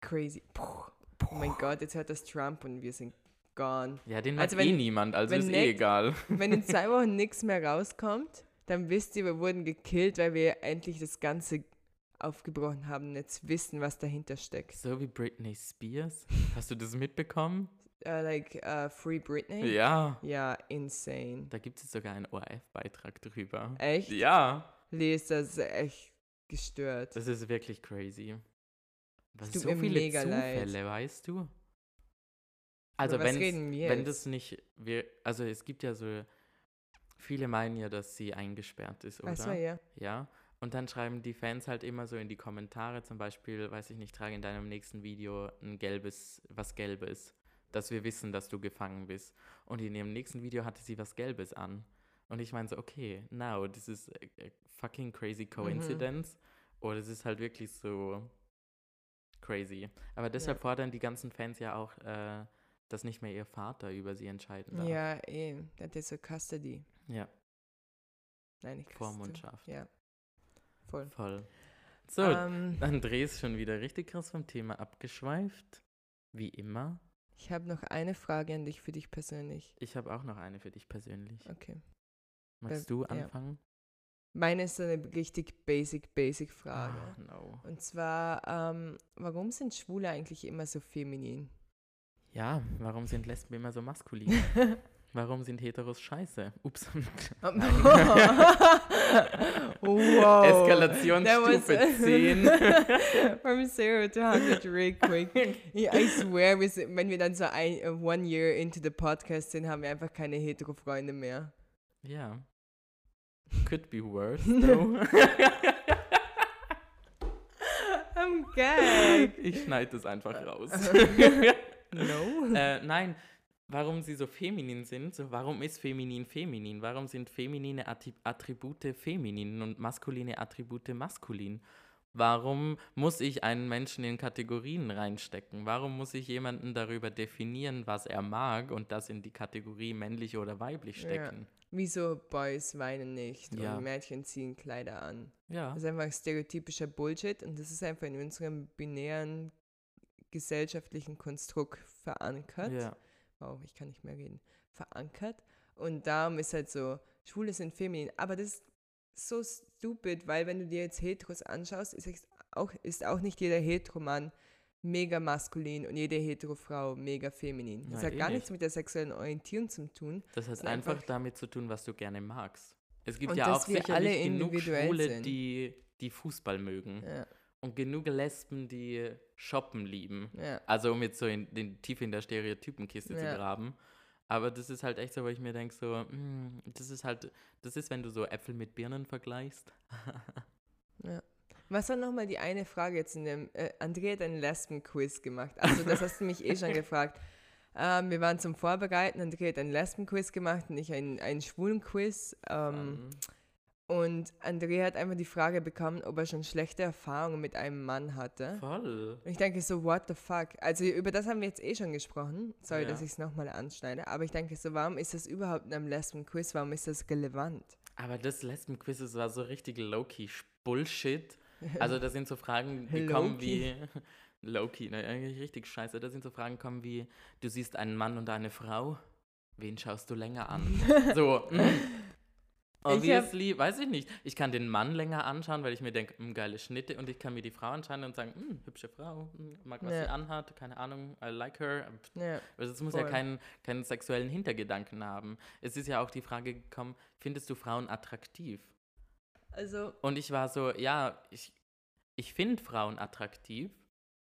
Crazy. Puh. Oh mein Gott, jetzt hört das Trump und wir sind gone. Ja, den also hat eh niemand, also ist eh egal. Wenn in zwei Wochen nichts mehr rauskommt, dann wisst ihr, wir wurden gekillt, weil wir endlich das Ganze aufgebrochen haben und jetzt wissen, was dahinter steckt. So wie Britney Spears. Hast du das mitbekommen? Uh, like uh, Free Britney? Ja. Ja, insane. Da gibt es sogar einen ORF-Beitrag drüber. Echt? Ja. Lies, das ist echt gestört. Das ist wirklich crazy. Was so viele Zufälle, leid. weißt du? Also wenn wenn das nicht, wir, also es gibt ja so, viele meinen ja, dass sie eingesperrt ist, oder? Ach so, ja. Ja. Und dann schreiben die Fans halt immer so in die Kommentare, zum Beispiel, weiß ich nicht, trage in deinem nächsten Video ein gelbes, was Gelbes, dass wir wissen, dass du gefangen bist. Und in ihrem nächsten Video hatte sie was Gelbes an. Und ich meine so, okay, now, this is a fucking crazy mhm. coincidence. Mhm. Oder es ist halt wirklich so crazy. Aber deshalb ja. fordern die ganzen Fans ja auch, äh, dass nicht mehr ihr Vater über sie entscheiden darf. Ja, eh, das ist so Custody. Ja. Nein, Custody. Vormundschaft. Ja. Voll. Voll. So, ähm, André ist schon wieder richtig krass vom Thema abgeschweift. Wie immer. Ich habe noch eine Frage an dich für dich persönlich. Ich habe auch noch eine für dich persönlich. Okay. Magst Be du anfangen? Ja. Meine ist eine richtig basic, basic Frage. Oh, no. Und zwar, ähm, warum sind Schwule eigentlich immer so feminin? Ja, warum sind Lesben immer so maskulin? Warum sind Heteros scheiße? Ups. wow. Eskalationsstufe 10. From zero to 100 real quick. I swear, wenn wir dann so ein, uh, one year into the podcast sind, haben wir einfach keine Hetero-Freunde mehr. Ja. Could be worse, though. I'm gag. Ich schneide das einfach raus. no. Äh, nein, warum sie so feminin sind. So, warum ist feminin feminin? Warum sind feminine Attribute feminin und maskuline Attribute maskulin? Warum muss ich einen Menschen in Kategorien reinstecken? Warum muss ich jemanden darüber definieren, was er mag und das in die Kategorie männlich oder weiblich stecken? Ja. Wieso Boys weinen nicht ja. und Mädchen ziehen Kleider an? Ja. Das ist einfach stereotypischer Bullshit und das ist einfach in unserem binären gesellschaftlichen Konstrukt verankert. Ja wow, ich kann nicht mehr reden, verankert. Und darum ist halt so, Schwule sind feminin. Aber das ist so stupid, weil wenn du dir jetzt Heteros anschaust, ist auch, ist auch nicht jeder Heteromann mega maskulin und jede Heterofrau mega feminin. Das Nein, hat eh gar nicht. nichts mit der sexuellen Orientierung zu tun. Das hat einfach, einfach, damit zu tun, was du gerne magst. Es gibt ja auch sicherlich genug Schwule, sind. die, die Fußball mögen. Ja und genug Lesben, die shoppen lieben. Ja. Also um jetzt so in, den, tief in der Stereotypenkiste ja. zu graben. Aber das ist halt echt so, wo ich mir denke, so, mh, hm, das ist halt, das ist, wenn du so Äpfel mit Birnen vergleichst. ja. Was war nochmal die eine Frage jetzt in dem, äh, Andrea hat einen Lesben-Quiz gemacht. Also das hast du mich eh schon gefragt. Ähm, wir waren zum Vorbereiten, Andrea hat einen Lesben-Quiz gemacht und ich einen, einen schwulen Quiz. Ähm, um. Und Andrea hat einfach die Frage bekommen, ob er schon schlechte Erfahrungen mit einem Mann hatte. Voll. Und ich denke so, what the fuck? Also über das haben wir jetzt eh schon gesprochen. Sorry, ja. dass ich es nochmal anschneide. Aber ich denke so, warum ist das überhaupt in einem Lesben-Quiz? Warum ist das relevant? Aber das Lesben-Quiz war so richtig low-key Bullshit. Also da sind so Fragen gekommen wie... Low-key, ne, eigentlich richtig scheiße. Da sind so Fragen gekommen wie, du siehst einen Mann und eine Frau, wen schaust du länger an? so, mm. Obviously, ich weiß ich nicht. Ich kann den Mann länger anschauen, weil ich mir denke, hm, geile Schnitte und ich kann mir die Frau anschauen und sagen, hm, hübsche Frau, hm, mag, was ja. sie anhat, keine Ahnung, I like her. Ja, also es muss voll. ja keinen, keinen sexuellen Hintergedanken haben. Es ist ja auch die Frage gekommen, findest du Frauen attraktiv? Also. Und ich war so, ja, ich, ich finde Frauen attraktiv,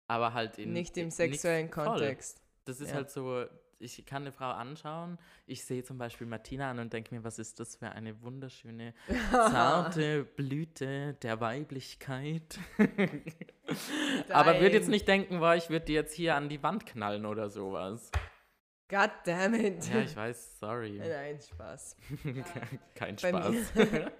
aber halt in. Nicht im sexuellen nicht Kontext. Das ist ja. halt so, ich kann eine Frau anschauen. Ich sehe zum Beispiel Martina an und denke mir, was ist das für eine wunderschöne, zarte Blüte der Weiblichkeit. Aber würde jetzt nicht denken, boah, ich würde die jetzt hier an die Wand knallen oder sowas. God damn it. Ja, ich weiß, sorry. Nein, Spaß. Kein Spaß. Bei mir,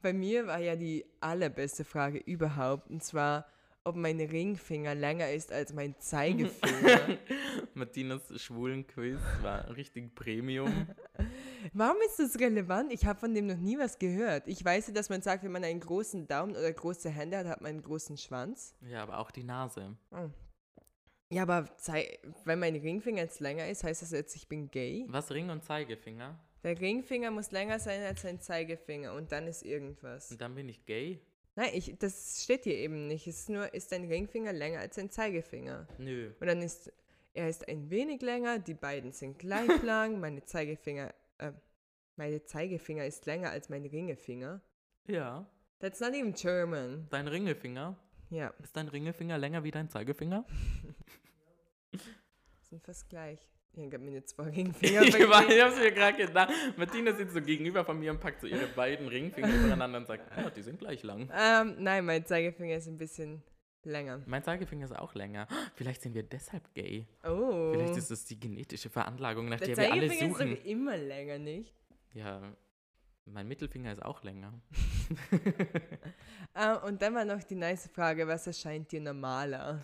bei mir war ja die allerbeste Frage überhaupt, und zwar, ob mein Ringfinger länger ist als mein Zeigefinger. Martinas schwulen Quiz war richtig Premium. Warum ist das relevant? Ich habe von dem noch nie was gehört. Ich weiß ja, dass man sagt, wenn man einen großen Daumen oder große Hände hat, hat man einen großen Schwanz. Ja, aber auch die Nase. Oh. Ja, aber wenn mein Ringfinger jetzt länger ist, heißt das jetzt, ich bin gay? Was, Ring und Zeigefinger? Der Ringfinger muss länger sein als ein Zeigefinger und dann ist irgendwas. Und dann bin ich gay? Nein, ich, das steht hier eben nicht. Es ist nur, ist dein Ringfinger länger als ein Zeigefinger? Nö. Und dann ist, er ist ein wenig länger, die beiden sind gleich lang, meine Zeigefinger, äh, meine Zeigefinger ist länger als mein Ringefinger. Ja. That's not even German. Dein Ringefinger? Ja. Ist dein Ringefinger länger wie dein Zeigefinger? sind fast gleich. Ich habe mir zwei Ringfinger Ich, war, ich hab's mir gerade gedacht. Martina sitzt so gegenüber von mir und packt so ihre beiden Ringfinger übereinander und sagt, ja, die sind gleich lang. Ähm, nein, mein Zeigefinger ist ein bisschen länger. Mein Zeigefinger ist auch länger. Vielleicht sind wir deshalb gay. Oh. Vielleicht ist es die genetische Veranlagung, nach der, der wir alle suchen. Der Zeigefinger ist immer länger, nicht? Ja, mein Mittelfinger ist auch länger. uh, und dann war noch die nice Frage, was erscheint dir normaler?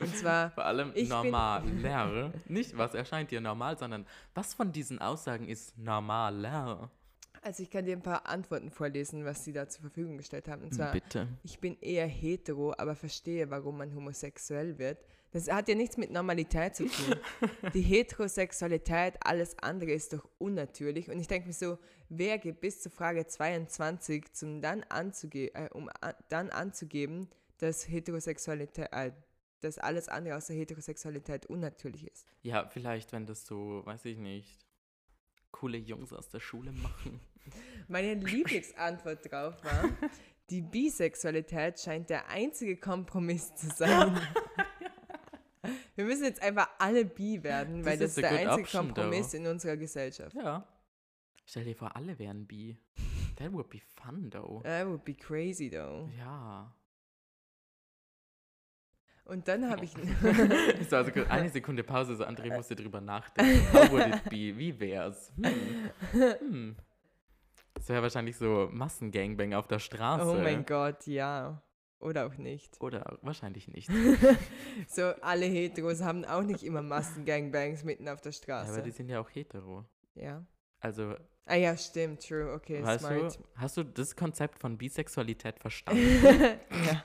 Und zwar. Vor allem normaler. Nicht, was erscheint dir normal, sondern was von diesen Aussagen ist normaler? Also ich kann dir ein paar Antworten vorlesen, was sie da zur Verfügung gestellt haben. Und zwar, Bitte. ich bin eher hetero, aber verstehe, warum man homosexuell wird. Das hat ja nichts mit Normalität zu tun. Die Heterosexualität, alles andere ist doch unnatürlich. Und ich denke mir so, wer geht bis zur Frage 22, zum dann äh, um dann anzugeben, dass Heterosexualität, äh, dass alles andere außer Heterosexualität unnatürlich ist? Ja, vielleicht, wenn das so, weiß ich nicht, coole Jungs aus der Schule machen. Meine Lieblingsantwort drauf war, die Bisexualität scheint der einzige Kompromiss zu sein. Wir müssen jetzt einfach alle bi werden, weil das, das ist der einzige option, Kompromiss though. in unserer Gesellschaft. Ja. Stell dir vor, alle wären bi. That would be fun, though. That would be crazy, though. Ja. Und dann habe ich. so, also eine Sekunde Pause, so André musste drüber nachdenken. How would it be? Wie wär's? Hm. Hm. Das wäre wahrscheinlich so Massengangbang auf der Straße. Oh mein Gott, ja. Oder auch nicht. Oder wahrscheinlich nicht. so, alle Heteros haben auch nicht immer Massengangbangs mitten auf der Straße. Ja, aber die sind ja auch hetero. Ja. Also. Ah ja, stimmt, true, okay, weißt smart. Du, hast du das Konzept von Bisexualität verstanden? ja.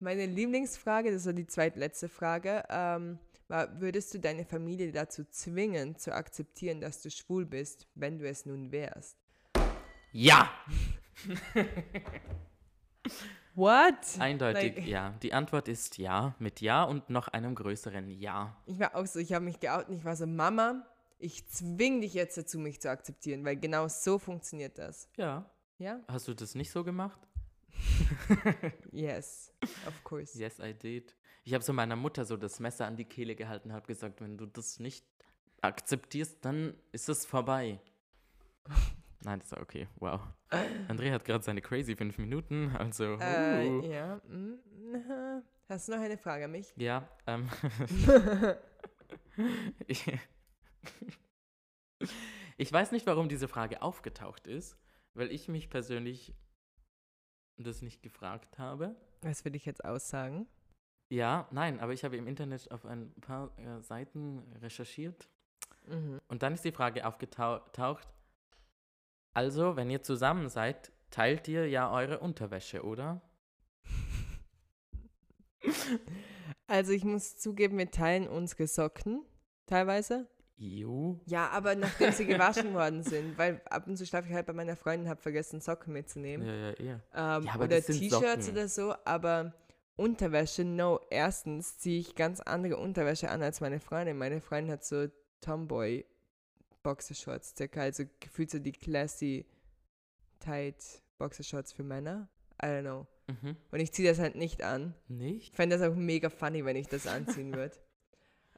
Meine Lieblingsfrage, das war die zweitletzte Frage, ähm, war, würdest du deine Familie dazu zwingen, zu akzeptieren, dass du schwul bist, wenn du es nun wärst? Ja! What? Eindeutig like, ja. Die Antwort ist ja, mit ja und noch einem größeren Ja. Ich war auch so, ich habe mich geoutet und ich war so, Mama, ich zwing dich jetzt dazu, mich zu akzeptieren, weil genau so funktioniert das. Ja. Ja? Hast du das nicht so gemacht? yes, of course. Yes, I did. Ich habe so meiner Mutter so das Messer an die Kehle gehalten und habe gesagt, wenn du das nicht akzeptierst, dann ist es vorbei. Nein, das war okay. Wow. André hat gerade seine crazy fünf Minuten, also. Uh. Äh, ja. Mm, Hast du noch eine Frage an mich? Ja. Ähm, ich, ich weiß nicht, warum diese Frage aufgetaucht ist, weil ich mich persönlich das nicht gefragt habe. Was will ich jetzt aussagen? Ja, nein, aber ich habe im Internet auf ein paar äh, Seiten recherchiert. Mhm. Und dann ist die Frage aufgetaucht, also, wenn ihr zusammen seid, teilt ihr ja eure Unterwäsche, oder? Also, ich muss zugeben, wir teilen unsere Socken teilweise. Jo. Ja, aber nachdem sie gewaschen worden sind, weil ab und zu schlafe ich halt bei meiner Freundin und habe vergessen, Socken mitzunehmen. Ja, ja, ja. Ähm, ja oder T-Shirts oder so, aber Unterwäsche, no. Erstens ziehe ich ganz andere Unterwäsche an als meine Freundin. Meine Freundin hat so Tomboy Boxershorts circa, also gefühlt so die classy tight Boxershorts für Männer. I don't know. Mhm. Und ich ziehe das halt nicht an. Nicht? Ich fände das auch mega funny, wenn ich das anziehen würde.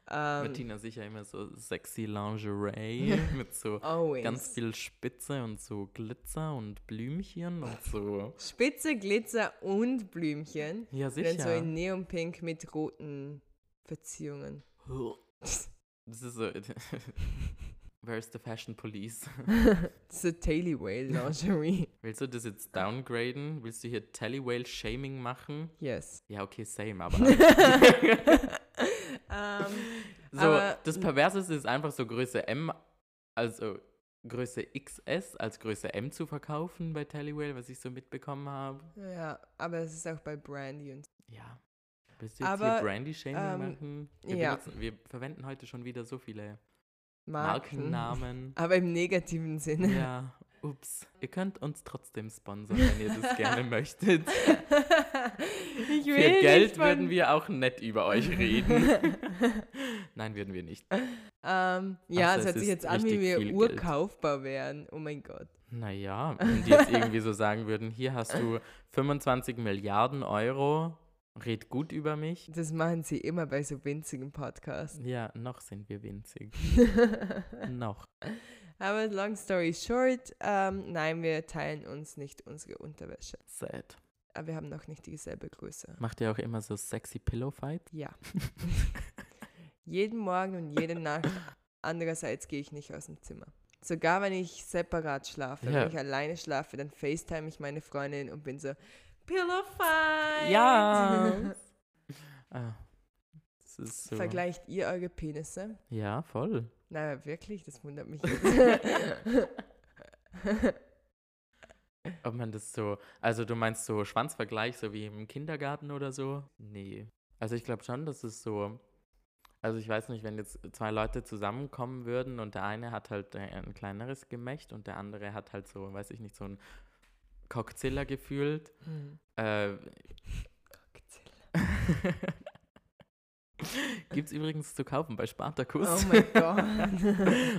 Ähm, Martina sicher immer so sexy Lingerie mit so always. ganz viel Spitze und so Glitzer und Blümchen und so. Spitze, Glitzer und Blümchen. Ja, sicher. Und dann so in Neonpink mit roten Verziehungen. Das ist so. Where's the Fashion Police? das ist Taily Whale Lingerie. Willst du das jetzt downgraden? Willst du hier Tally Whale Shaming machen? Yes. Ja, okay, same, aber. um, so, aber das Perverseste ist einfach so Größe M, also Größe XS als Größe M zu verkaufen bei Tellywell, was ich so mitbekommen habe. Ja, aber es ist auch bei Brandy und Ja. Willst du jetzt Aber, hier Brandy-Shaming ähm, machen? Wir, ja. benutzen, wir verwenden heute schon wieder so viele Marken. Markennamen. Aber im negativen Sinne. ja, ups. Ihr könnt uns trotzdem sponsern, wenn ihr das gerne möchtet. ich will Für Geld von- würden wir auch nett über euch reden. Nein, würden wir nicht. Ähm, ja, es hört sich jetzt an, wie wir urkaufbar wären. Oh mein Gott. Naja, wenn die jetzt irgendwie so sagen würden, hier hast du 25 Milliarden Euro, red gut über mich. Das machen sie immer bei so winzigen Podcasts. Ja, noch sind wir winzig. noch. Aber long story short, ähm, nein, wir teilen uns nicht unsere Unterwäsche. Sad. Aber wir haben noch nicht dieselbe Größe. Macht ihr auch immer so sexy Pillow Fight? Ja. Jeden Morgen und jede Nacht. Andererseits gehe ich nicht aus dem Zimmer. Sogar wenn ich separat schlafe, Ja. wenn ich alleine schlafe, dann FaceTime ich meine Freundin und bin so, Pillow fight! Ja. ah, so. Vergleicht ihr eure Penisse? Ja, voll. Naja, wirklich? Das wundert mich. Ob man das so, also du meinst so Schwanzvergleich, so wie im Kindergarten oder so? Nee. Also ich glaube schon, dass es so, also ich weiß nicht, wenn jetzt zwei Leute zusammenkommen würden und der eine hat halt ein kleineres Gemächt und der andere hat halt so, weiß ich nicht, so ein Cockzilla gefühlt. Hm. Äh, Gibt es übrigens zu kaufen bei Spartacus. Oh mein Gott.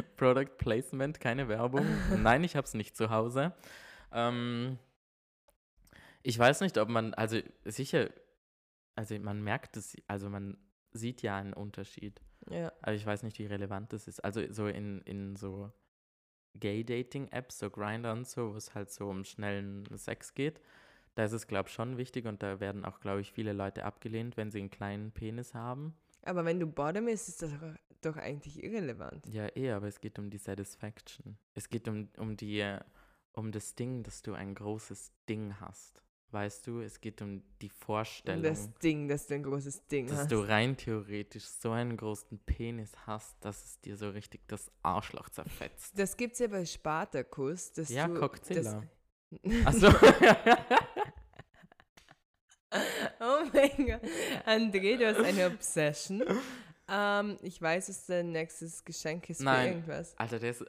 Product Placement, keine Werbung. Nein, ich habe es nicht zu Hause. Ähm, ich weiß nicht, ob man, also sicher, also man merkt es, also man sieht ja einen Unterschied. Ja. Aber ich weiß nicht, wie relevant das ist. Also so in, in so Gay-Dating-Apps, so Grindr und so, wo es halt so um schnellen Sex geht, da ist es, glaube ich, schon wichtig und da werden auch, glaube ich, viele Leute abgelehnt, wenn sie einen kleinen Penis haben. Aber wenn du Bottom ist, ist das doch- doch eigentlich irrelevant. Ja, eh, aber es geht um die Satisfaction. Es geht um, um die, äh, um das Ding, dass du ein großes Ding hast. Weißt du, es geht um die Vorstellung, das Ding, dass du ein großes Ding dass hast. du rein theoretisch so einen großen Penis hast, dass es dir so richtig das Arschloch zerfetzt. Das gibt es ja bei Spartacus. Dass Ja, du, Cockzilla. Das, Achso. oh mein Gott. André, du hast eine Obsession. Ähm, ich weiß, was dein nächstes Geschenk ist Nein. für irgendwas. Alter, der ist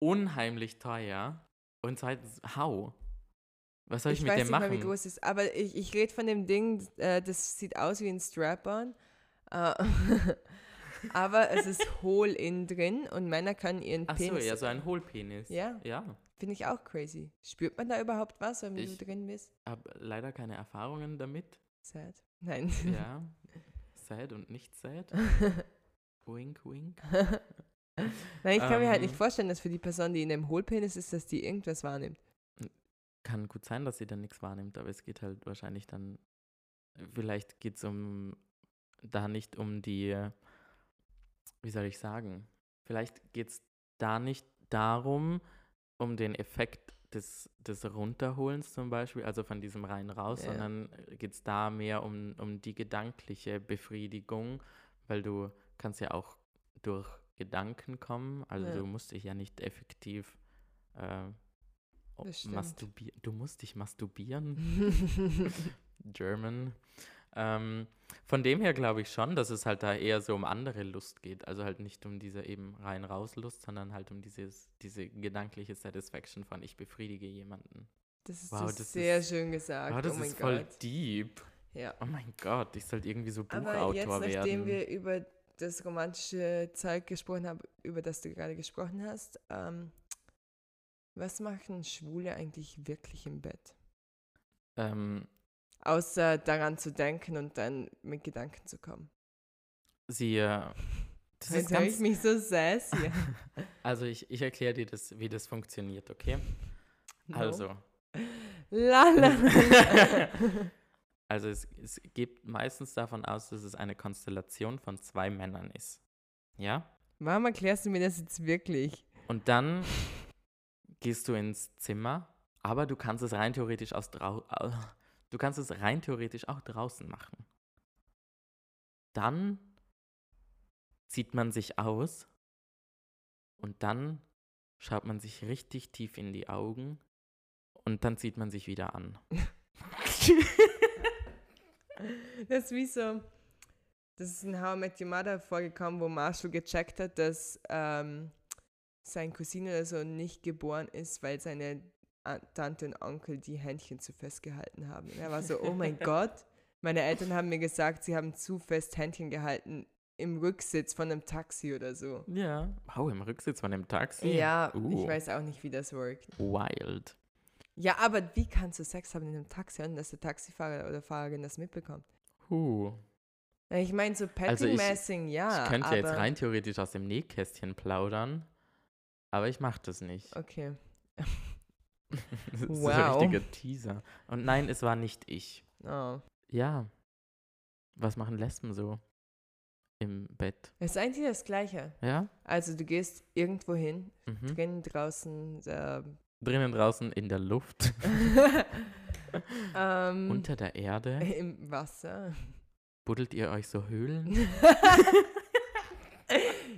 unheimlich teuer. Und zweitens, how? Was soll ich, ich mit weiß dem nicht machen? mal, wie groß es ist, aber ich, ich rede von dem Ding, äh, das sieht aus wie ein Strap-on. Äh, aber es ist hohl innen drin und Männer können ihren Achso, Penis. ja, so ein Hohlpenis. Ja. Ja. Finde ich auch crazy. Spürt man da überhaupt was, wenn Ich- du drin bist? Hab leider keine Erfahrungen damit. Sad. Nein. Ja. sad und nicht sad. wink, wink. Nein, ich kann mir halt nicht Ähm. vorstellen, dass für die Person, die in einem Hohlpenis ist, dass die irgendwas wahrnimmt. Kann gut sein, dass sie dann nichts wahrnimmt, aber es geht halt wahrscheinlich dann, vielleicht geht es um, da nicht um die, wie soll ich sagen, vielleicht geht es da nicht darum, um den Effekt des, des Runterholens zum Beispiel, also von diesem rein raus, Ja. sondern geht es da mehr um, um die gedankliche Befriedigung, weil du kannst ja auch durch Gedanken kommen, also Ja. du musst dich ja nicht effektiv äh, o- Das stimmt. masturbieren. Du musst dich masturbieren. German. Ähm, von dem her glaube ich schon, dass es halt da eher so um andere Lust geht. Also halt nicht um diese eben rein raus Lust, sondern halt um dieses, diese gedankliche Satisfaction von ich befriedige jemanden. Das ist Wow, so das sehr ist- schön gesagt. Oh, das oh mein ist voll Gott. deep. Ja. Oh mein Gott, ich sollte irgendwie so Aber Buchautor jetzt, nachdem werden. wir über das romantische Zeug gesprochen haben, über das du gerade gesprochen hast, ähm, was machen Schwule eigentlich wirklich im Bett? ähm, Außer daran zu denken und dann mit Gedanken zu kommen. sie, äh, das ist Jetzt höre ich ganz, mich so sassy. also ich, ich erkläre dir das, wie das funktioniert, okay? No. Also, La, la, la. Also es, es geht meistens davon aus, dass es eine Konstellation von zwei Männern ist. Ja? Warum erklärst du mir das jetzt wirklich? Und dann gehst du ins Zimmer, aber du kannst es rein theoretisch aus du kannst es rein theoretisch auch draußen machen. Dann zieht man sich aus und dann schaut man sich richtig tief in die Augen und dann zieht man sich wieder an. das ist wie so, das ist in How I Met Your Mother vorgekommen, wo Marshall gecheckt hat, dass ähm, sein Cousin oder so nicht geboren ist, weil seine Tante und Onkel die Händchen zu fest gehalten haben. Und er war so, oh mein Gott. Meine Eltern haben mir gesagt, sie haben zu fest Händchen gehalten im Rücksitz von einem Taxi oder so. Ja. Wow, im Rücksitz von einem Taxi? Ja, uh. ich weiß auch nicht, wie das workt. Wild. Ja, aber wie kannst du Sex haben in einem Taxi, ohne dass der Taxifahrer oder Fahrerin das mitbekommt? Huh. Ich meine, so Petting-Messing, also ja. Ich könnte ja jetzt rein theoretisch aus dem Nähkästchen plaudern, aber ich mache das nicht. Okay. das ist wow. ein richtiger Teaser. Und nein, es war nicht ich. Oh. Ja. Was machen Lesben so im Bett? Es ist eigentlich das Gleiche. Ja? Also du gehst irgendwo hin, mhm. drinnen, draußen. Äh, drinnen, draußen, in der Luft. ähm, Unter der Erde. Im Wasser. Buddelt ihr euch so Höhlen?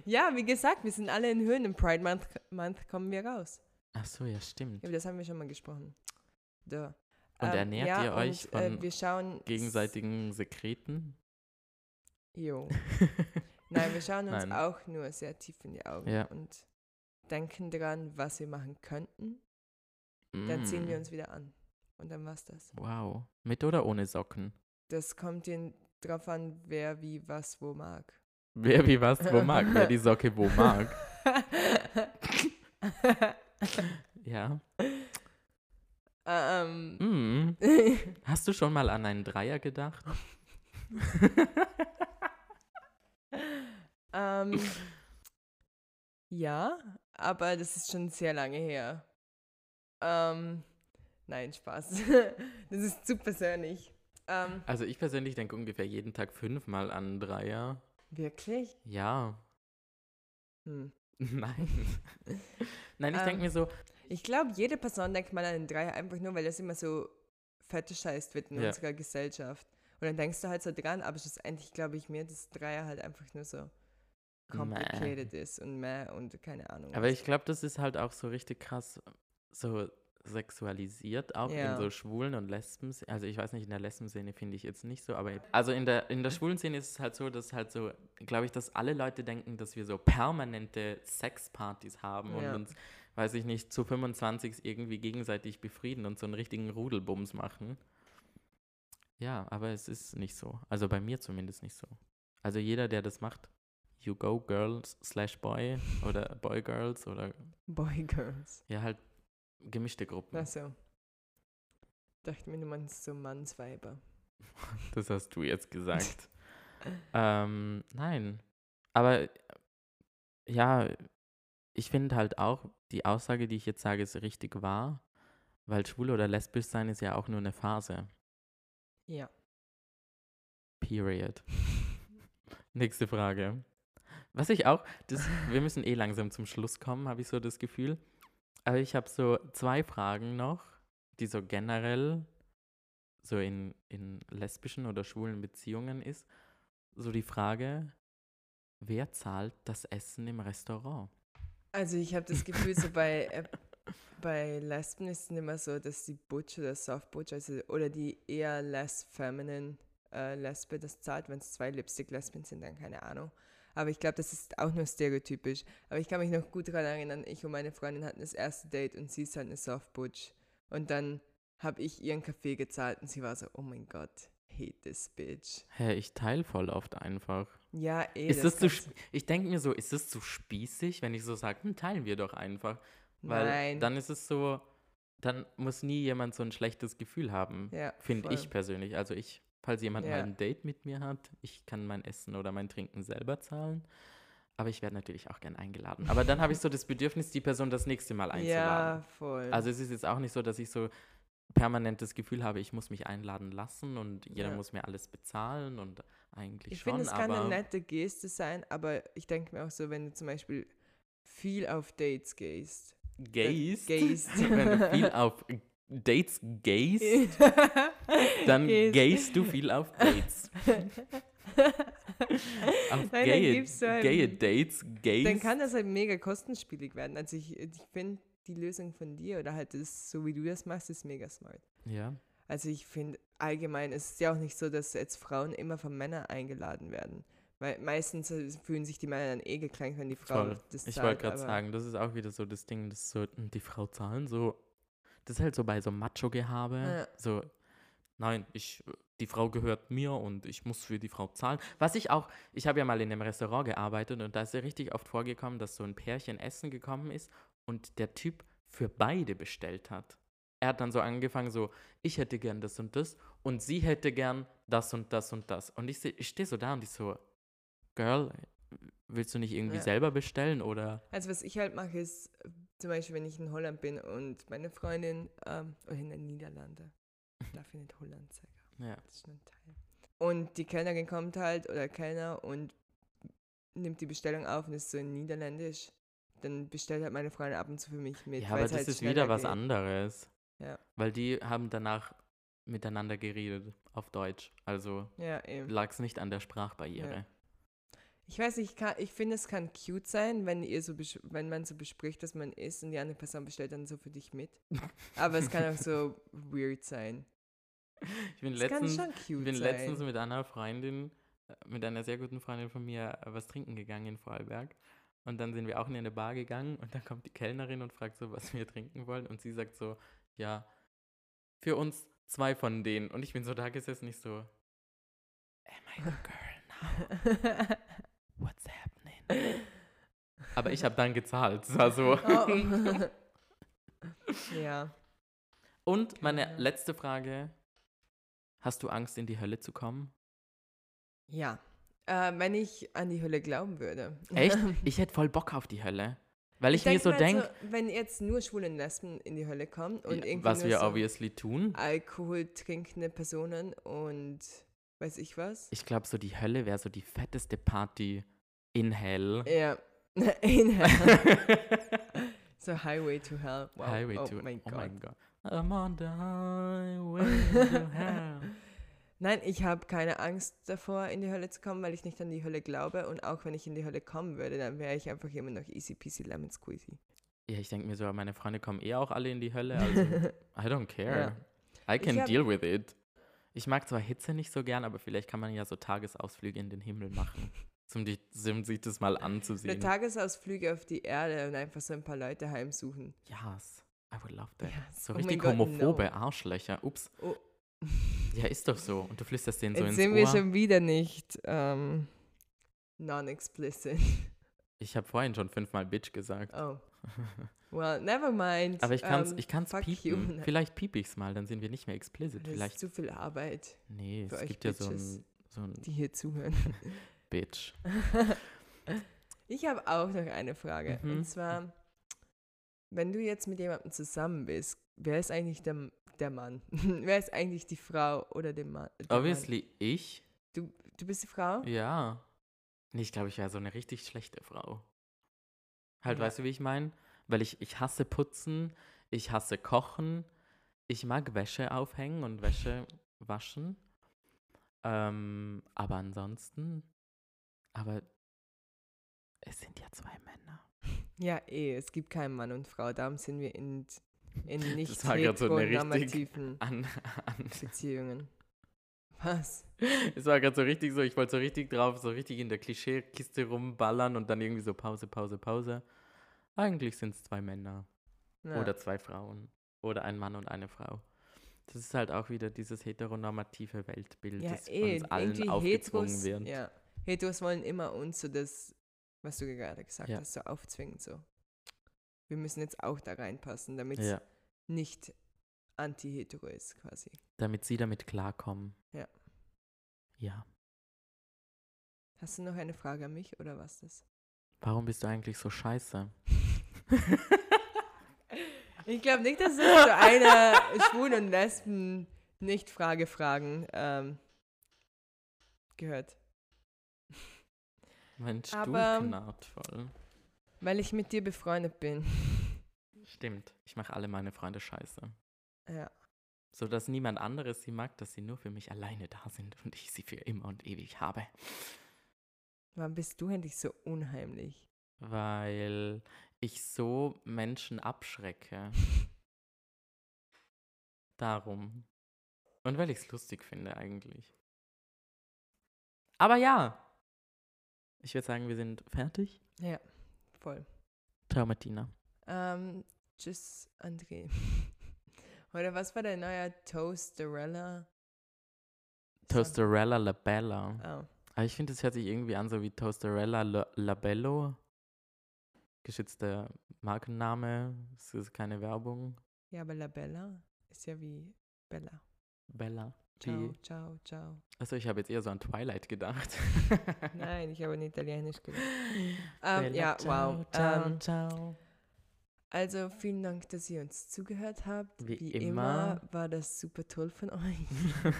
Ja, wie gesagt, wir sind alle in Höhlen. Im Pride Month, Month kommen wir raus. Ach so, ja, stimmt. Ja, das haben wir schon mal gesprochen. Da. Und ähm, ernährt ja, ihr euch und, äh, von schauen, gegenseitigen Sekreten? Jo. Nein, wir schauen uns Nein. auch nur sehr tief in die Augen ja. und denken daran, was wir machen könnten. Mm. Dann ziehen wir mm. uns wieder an. Und dann war's das. Wow. Mit oder ohne Socken? Das kommt drauf an, wer wie was wo mag. Wer wie was wo mag, wer die Socke wo mag. ja. Ähm. Mm. Hast du schon mal an einen Dreier gedacht? ähm, ja, aber das ist schon sehr lange her. Ähm, nein, Spaß. das ist zu persönlich. Ähm, also ich persönlich denke ungefähr jeden Tag fünfmal an Dreier. Wirklich? Ja. Hm. Nein. Nein, ich denke ähm, mir so. Ich glaube, jede Person denkt mal an einen Dreier einfach nur, weil das immer so fetischized wird in ja. unserer Gesellschaft. Und dann denkst du halt so dran, aber schlussendlich glaube ich mir, dass Dreier halt einfach nur so complicated meh. ist und mehr und keine Ahnung. Aber ich glaube, das ist halt auch so richtig krass, so sexualisiert, auch ja. in so Schwulen und Lesben. Also ich weiß nicht, in der Lesben-Szene finde ich jetzt nicht so, aber also in der, in der schwulen Szene ist es halt so, dass halt so, glaube ich, dass alle Leute denken, dass wir so permanente Sexpartys haben ja. und uns, weiß ich nicht, zu 25 irgendwie gegenseitig befrieden und so einen richtigen Rudelbums machen. Ja, aber es ist nicht so. Also bei mir zumindest nicht so. Also jeder, der das macht, you go girls slash boy oder boy girls oder boy girls. Ja, halt gemischte Gruppen. Achso. Dachte mir, du meinst so Mannsweiber. das hast du jetzt gesagt. ähm, nein. Aber ja, ich finde halt auch, die Aussage, die ich jetzt sage, ist richtig wahr, weil schwul oder lesbisch sein ist ja auch nur eine Phase. Ja. Period. Nächste Frage. Was ich auch, das, wir müssen eh langsam zum Schluss kommen, habe ich so das Gefühl. Aber ich habe so zwei Fragen noch, die so generell so in, in lesbischen oder schwulen Beziehungen ist. So die Frage, wer zahlt das Essen im Restaurant? Also ich habe das Gefühl, so bei, äh, bei Lesben ist es immer so, dass die Butch oder Soft Butch also, oder die eher less feminine äh, Lesbe das zahlt, wenn es zwei Lipstick-Lesben sind, dann keine Ahnung. Aber ich glaube, das ist auch nur stereotypisch. Aber ich kann mich noch gut daran erinnern, ich und meine Freundin hatten das erste Date und sie ist halt eine Softbutch. Und dann habe ich ihren Kaffee gezahlt und sie war so, oh mein Gott, hate this bitch. Hä, hey, ich teile voll oft einfach. Ja, eh. Ist das, das zu ich denke mir so, ist das zu spießig, wenn ich so sage, hm, teilen wir doch einfach. Weil Nein. dann ist es so, dann muss nie jemand so ein schlechtes Gefühl haben, ja, finde ich persönlich. Also ich falls jemand ja. mal ein Date mit mir hat. Ich kann mein Essen oder mein Trinken selber zahlen. Aber ich werde natürlich auch gern eingeladen. Aber dann habe ich so das Bedürfnis, die Person das nächste Mal einzuladen. Ja, voll. Also es ist jetzt auch nicht so, dass ich so permanent das Gefühl habe, ich muss mich einladen lassen und jeder ja. muss mir alles bezahlen und eigentlich ich schon. Ich finde, es kann eine nette Geste sein, aber ich denke mir auch so, wenn du zum Beispiel viel auf Dates gehst. Gehst? Gehst. wenn du viel auf Dates gayst, dann gayst du viel auf Dates. Auf Nein, dann gaye, du halt- gaye Dates, Gays. Dann kann das halt mega kostenspielig werden. Also ich, ich finde die Lösung von dir oder halt das, so wie du das machst, ist mega smart. ja. Also ich finde allgemein ist es ja auch nicht so, dass jetzt Frauen immer von Männern eingeladen werden. Weil meistens äh, fühlen sich die Männer dann eh gekränkt, wenn die Frau Voll. das Ich zahlt, wollte gerade sagen, das ist auch wieder so das Ding, das so, die Frau zahlen, so, das ist halt so bei so Macho-Gehabe, Ja. so, nein, ich, die Frau gehört mir und ich muss für die Frau zahlen. Was ich auch, ich habe ja mal in einem Restaurant gearbeitet und da ist ja richtig oft vorgekommen, dass so ein Pärchen essen gekommen ist und der Typ für beide bestellt hat. Er hat dann so angefangen, so, ich hätte gern das und das und sie hätte gern das und das und das. Und ich, ich stehe so da und ich so, Girl, willst du nicht irgendwie Ja. selber bestellen oder? Also was ich halt mache, ist zum Beispiel, wenn ich in Holland bin und meine Freundin, ähm, oder in den Niederlanden, darf ich nicht Holland sagen, Ja. das ist nur ein Teil. Und die Kellnerin kommt halt, oder Kellner, und nimmt die Bestellung auf und ist so in Niederländisch. Dann bestellt halt meine Freundin ab und zu für mich mit. Ja, aber das halt ist wieder was geht. anderes. Ja. Weil die haben danach miteinander geredet auf Deutsch. Also Ja, lag es nicht an der Sprachbarriere. Ich weiß nicht, ich, kann- ich finde, es kann cute sein, wenn ihr so wenn man so bespricht, dass man isst und die andere Person bestellt dann so für dich mit. Aber es kann auch so weird sein. Ich bin Es letztens, ich bin letztens mit einer Freundin, äh, mit einer sehr guten Freundin von mir, äh, was trinken gegangen in Vorarlberg. Und dann sind wir auch in eine Bar gegangen und dann kommt die Kellnerin und fragt so, was wir trinken wollen. Und sie sagt so, ja, für uns zwei von denen. Und ich bin so da gesessen, ich so, am I a girl now? Aber ich habe dann gezahlt. Es war so. oh. ja. Und meine Ja. letzte Frage. Hast du Angst, in die Hölle zu kommen? Ja. Äh, wenn ich an die Hölle glauben würde. Echt? Ich hätte voll Bock auf die Hölle. Weil ich, mir denk so denke, wenn jetzt nur schwule Lesben in die Hölle kommen und irgendwie was wir so obviously tun. Alkohol trinkende Personen und weiß ich was. Ich glaube, so die Hölle wäre so die fetteste Party in Hell. Ja. In Hell. so Highway to Hell. Wow. Highway oh to mein Oh Gott. mein Gott. I'm on the highway to hell. Nein, ich habe keine Angst davor, in die Hölle zu kommen, weil ich nicht an die Hölle glaube. Und auch wenn ich in die Hölle kommen würde, dann wäre ich einfach immer noch easy peasy lemon squeezy. Ja, ich denke mir so, meine Freunde kommen eh auch alle in die Hölle. Also, I don't care. I can hab- deal with it. Ich mag zwar Hitze nicht so gern, aber vielleicht kann man ja so Tagesausflüge in den Himmel machen. Zum, die, um sich das mal Eine anzusehen. Tagesausflüge auf die Erde und einfach so ein paar Leute heimsuchen. Yes, I would love that. Yes. So Oh richtig Gott, homophobe no. Arschlöcher. Ups. Oh. Ja, ist doch so. Und du flüsterst denen so Jetzt ins sind Ohr. wir schon wieder nicht ähm, non-explicit. Ich habe vorhin schon fünfmal Bitch gesagt. Oh. Well, never mind. Aber ich kann's, Ähm, ich kann's piepen. you. Vielleicht piep ich's mal, dann sind wir nicht mehr explicit. Das ist Vielleicht. zu viel Arbeit, Nee, für es euch gibt ja so ein, so ein die hier zuhören. Bitch. Ich habe auch noch eine Frage. Mhm. Und zwar, wenn du jetzt mit jemandem zusammen bist, wer ist eigentlich der, der Mann? wer ist eigentlich die Frau oder der Mann? Der Mann? Obviously ich. Du, du bist die Frau? Ja. Ich glaube, ich wäre so eine richtig schlechte Frau. Halt, Ja. weißt du, wie ich meine? Weil ich, ich hasse putzen, ich hasse kochen, ich mag Wäsche aufhängen und Wäsche waschen. Ähm, aber ansonsten, aber es sind ja zwei Männer. Ja, eh, es gibt keinen Mann und Frau. Darum sind wir in, in nicht Das war grad so heteronormativen An, an, Beziehungen. Was? es war gerade so richtig so, ich wollte so richtig drauf, so richtig in der Klischeekiste rumballern und dann irgendwie so Pause, Pause, Pause. Eigentlich sind es zwei Männer. Ja. Oder zwei Frauen. Oder ein Mann und eine Frau. Das ist halt auch wieder dieses heteronormative Weltbild, ja, das eh, uns allen aufgezwungen Heteros, wird. Ja, Heteros wollen immer uns so das, was du gerade gesagt Ja. hast, so aufzwingen. So. Wir müssen jetzt auch da reinpassen, damit es Ja, nicht anti-hetero ist, quasi. damit sie damit klarkommen. Ja. Ja. Hast du noch eine Frage an mich oder was das? Warum bist du eigentlich so scheiße? Ich glaube nicht, dass es zu einer Schwulen und Lesben nicht Frage fragen ähm, gehört. Mein Stuhl Aber- knarrt voll. Weil ich mit dir befreundet bin. Stimmt. Ich mache alle meine Freunde scheiße. Ja. So dass niemand anderes sie mag, dass sie nur für mich alleine da sind und ich sie für immer und ewig habe. Warum bist du endlich so unheimlich? Weil ich so Menschen abschrecke. Darum. Und weil ich es lustig finde eigentlich. Aber ja. Ich würde sagen, wir sind fertig. Ja, voll. Ciao, Martina. Ähm, tschüss, André. Oder was war dein neuer Toasterella? Toasterella Labella. Oh. Aber ich finde, es hört sich irgendwie an, so wie Toasterella La Labello. Geschützter Markenname. Es ist keine Werbung. Ja, aber Labella ist ja wie Bella. Bella. Ciao, ciao, ciao. achso, ich habe jetzt eher so an Twilight gedacht. Nein, ich habe an Italienisch gedacht. Bella, Ähm, ja, ciao, wow. Ciao, Ähm, ciao. Also vielen Dank, dass ihr uns zugehört habt. Wie Wie, immer. immer. war das super toll von euch.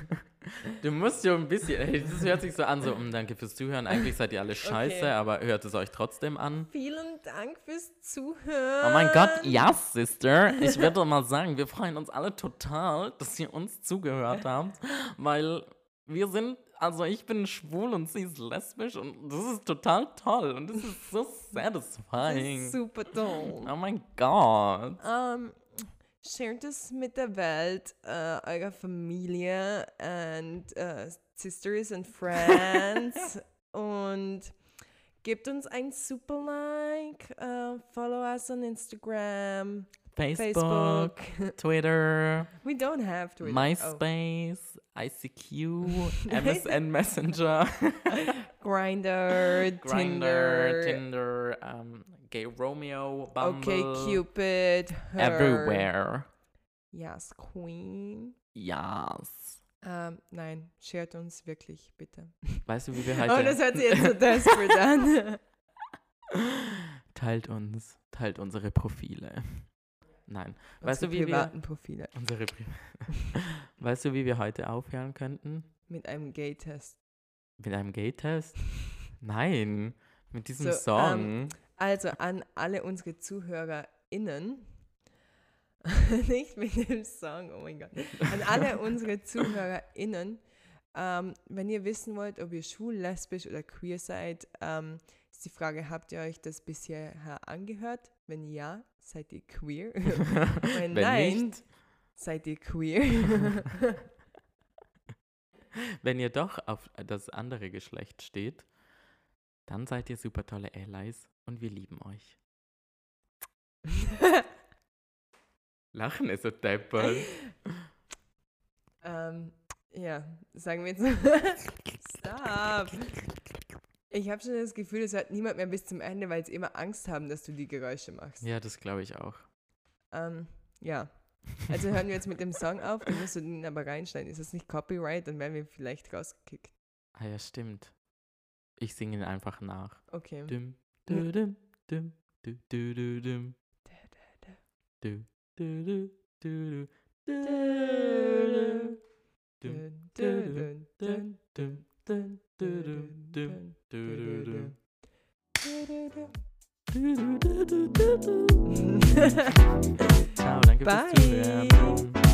Du musst ja ein bisschen, ey, das hört sich so an, so, "Mm, danke fürs Zuhören. Eigentlich seid ihr alle scheiße, Okay. aber hört es euch trotzdem an. Vielen Dank fürs Zuhören. Oh mein Gott, ja, Sister. Ich würde mal sagen, wir freuen uns alle total, dass ihr uns zugehört habt, weil wir sind, also ich bin schwul und sie ist lesbisch und das ist total toll und das ist so Das satisfying. ist super toll. Oh mein Gott. Ähm, shared es mit der Welt, äh, eurer Familie und äh, Sisters and Friends und gebt uns ein super Like, äh, follow us on Instagram, Facebook, Facebook. Twitter, We don't have Twitter. Oh. MySpace, ICQ, MSN Messenger, Grinder, Tinder, Tinder, um, Gay Romeo, Bumble, Okay Cupid, her. everywhere. Yes, Queen. Yes. Ähm, nein, shared uns wirklich, bitte. Weißt du, wie wir Oh, das heute... hört sich jetzt so desperate an. teilt uns, teilt unsere Profile. Nein. Weißt Unsere du, wie wir... privaten Profile Unsere Pri weißt du, wie wir heute aufhören könnten? mit einem Gay-Test. Mit einem Gay-Test? Nein. Mit diesem So, Song. Also an alle unsere ZuhörerInnen, nicht mit dem Song, oh mein Gott, an alle unsere ZuhörerInnen, ähm, wenn ihr wissen wollt, ob ihr schwul, lesbisch oder queer seid, ähm, ist die Frage, habt ihr euch das bisher angehört? Wenn ja, seid ihr queer? Wenn, Wenn nein, nicht, seid ihr queer? wenn ihr doch auf das andere Geschlecht steht, dann seid ihr super tolle Allies und wir lieben euch. Lachen ist so deppert. ähm, ja, sagen wir jetzt. Stop! Ich habe schon das Gefühl, es hört niemand mehr bis zum Ende, weil sie immer Angst haben, dass du die Geräusche machst. Ja, das glaube ich auch. Ähm, ja. Also hören wir jetzt mit dem Song auf, dann musst du den aber reinschneiden. Ist das nicht Copyright? Dann werden wir vielleicht rausgekickt. Ah ja, stimmt. Ich singe ihn einfach nach. Okay. Dum, du, dum, dum, du, du, du, dum. Du, du, du, du, du, du, du. Dun, dun, dun, dun, Dum, dum, Ciao, danke Bye. fürs Zuhören.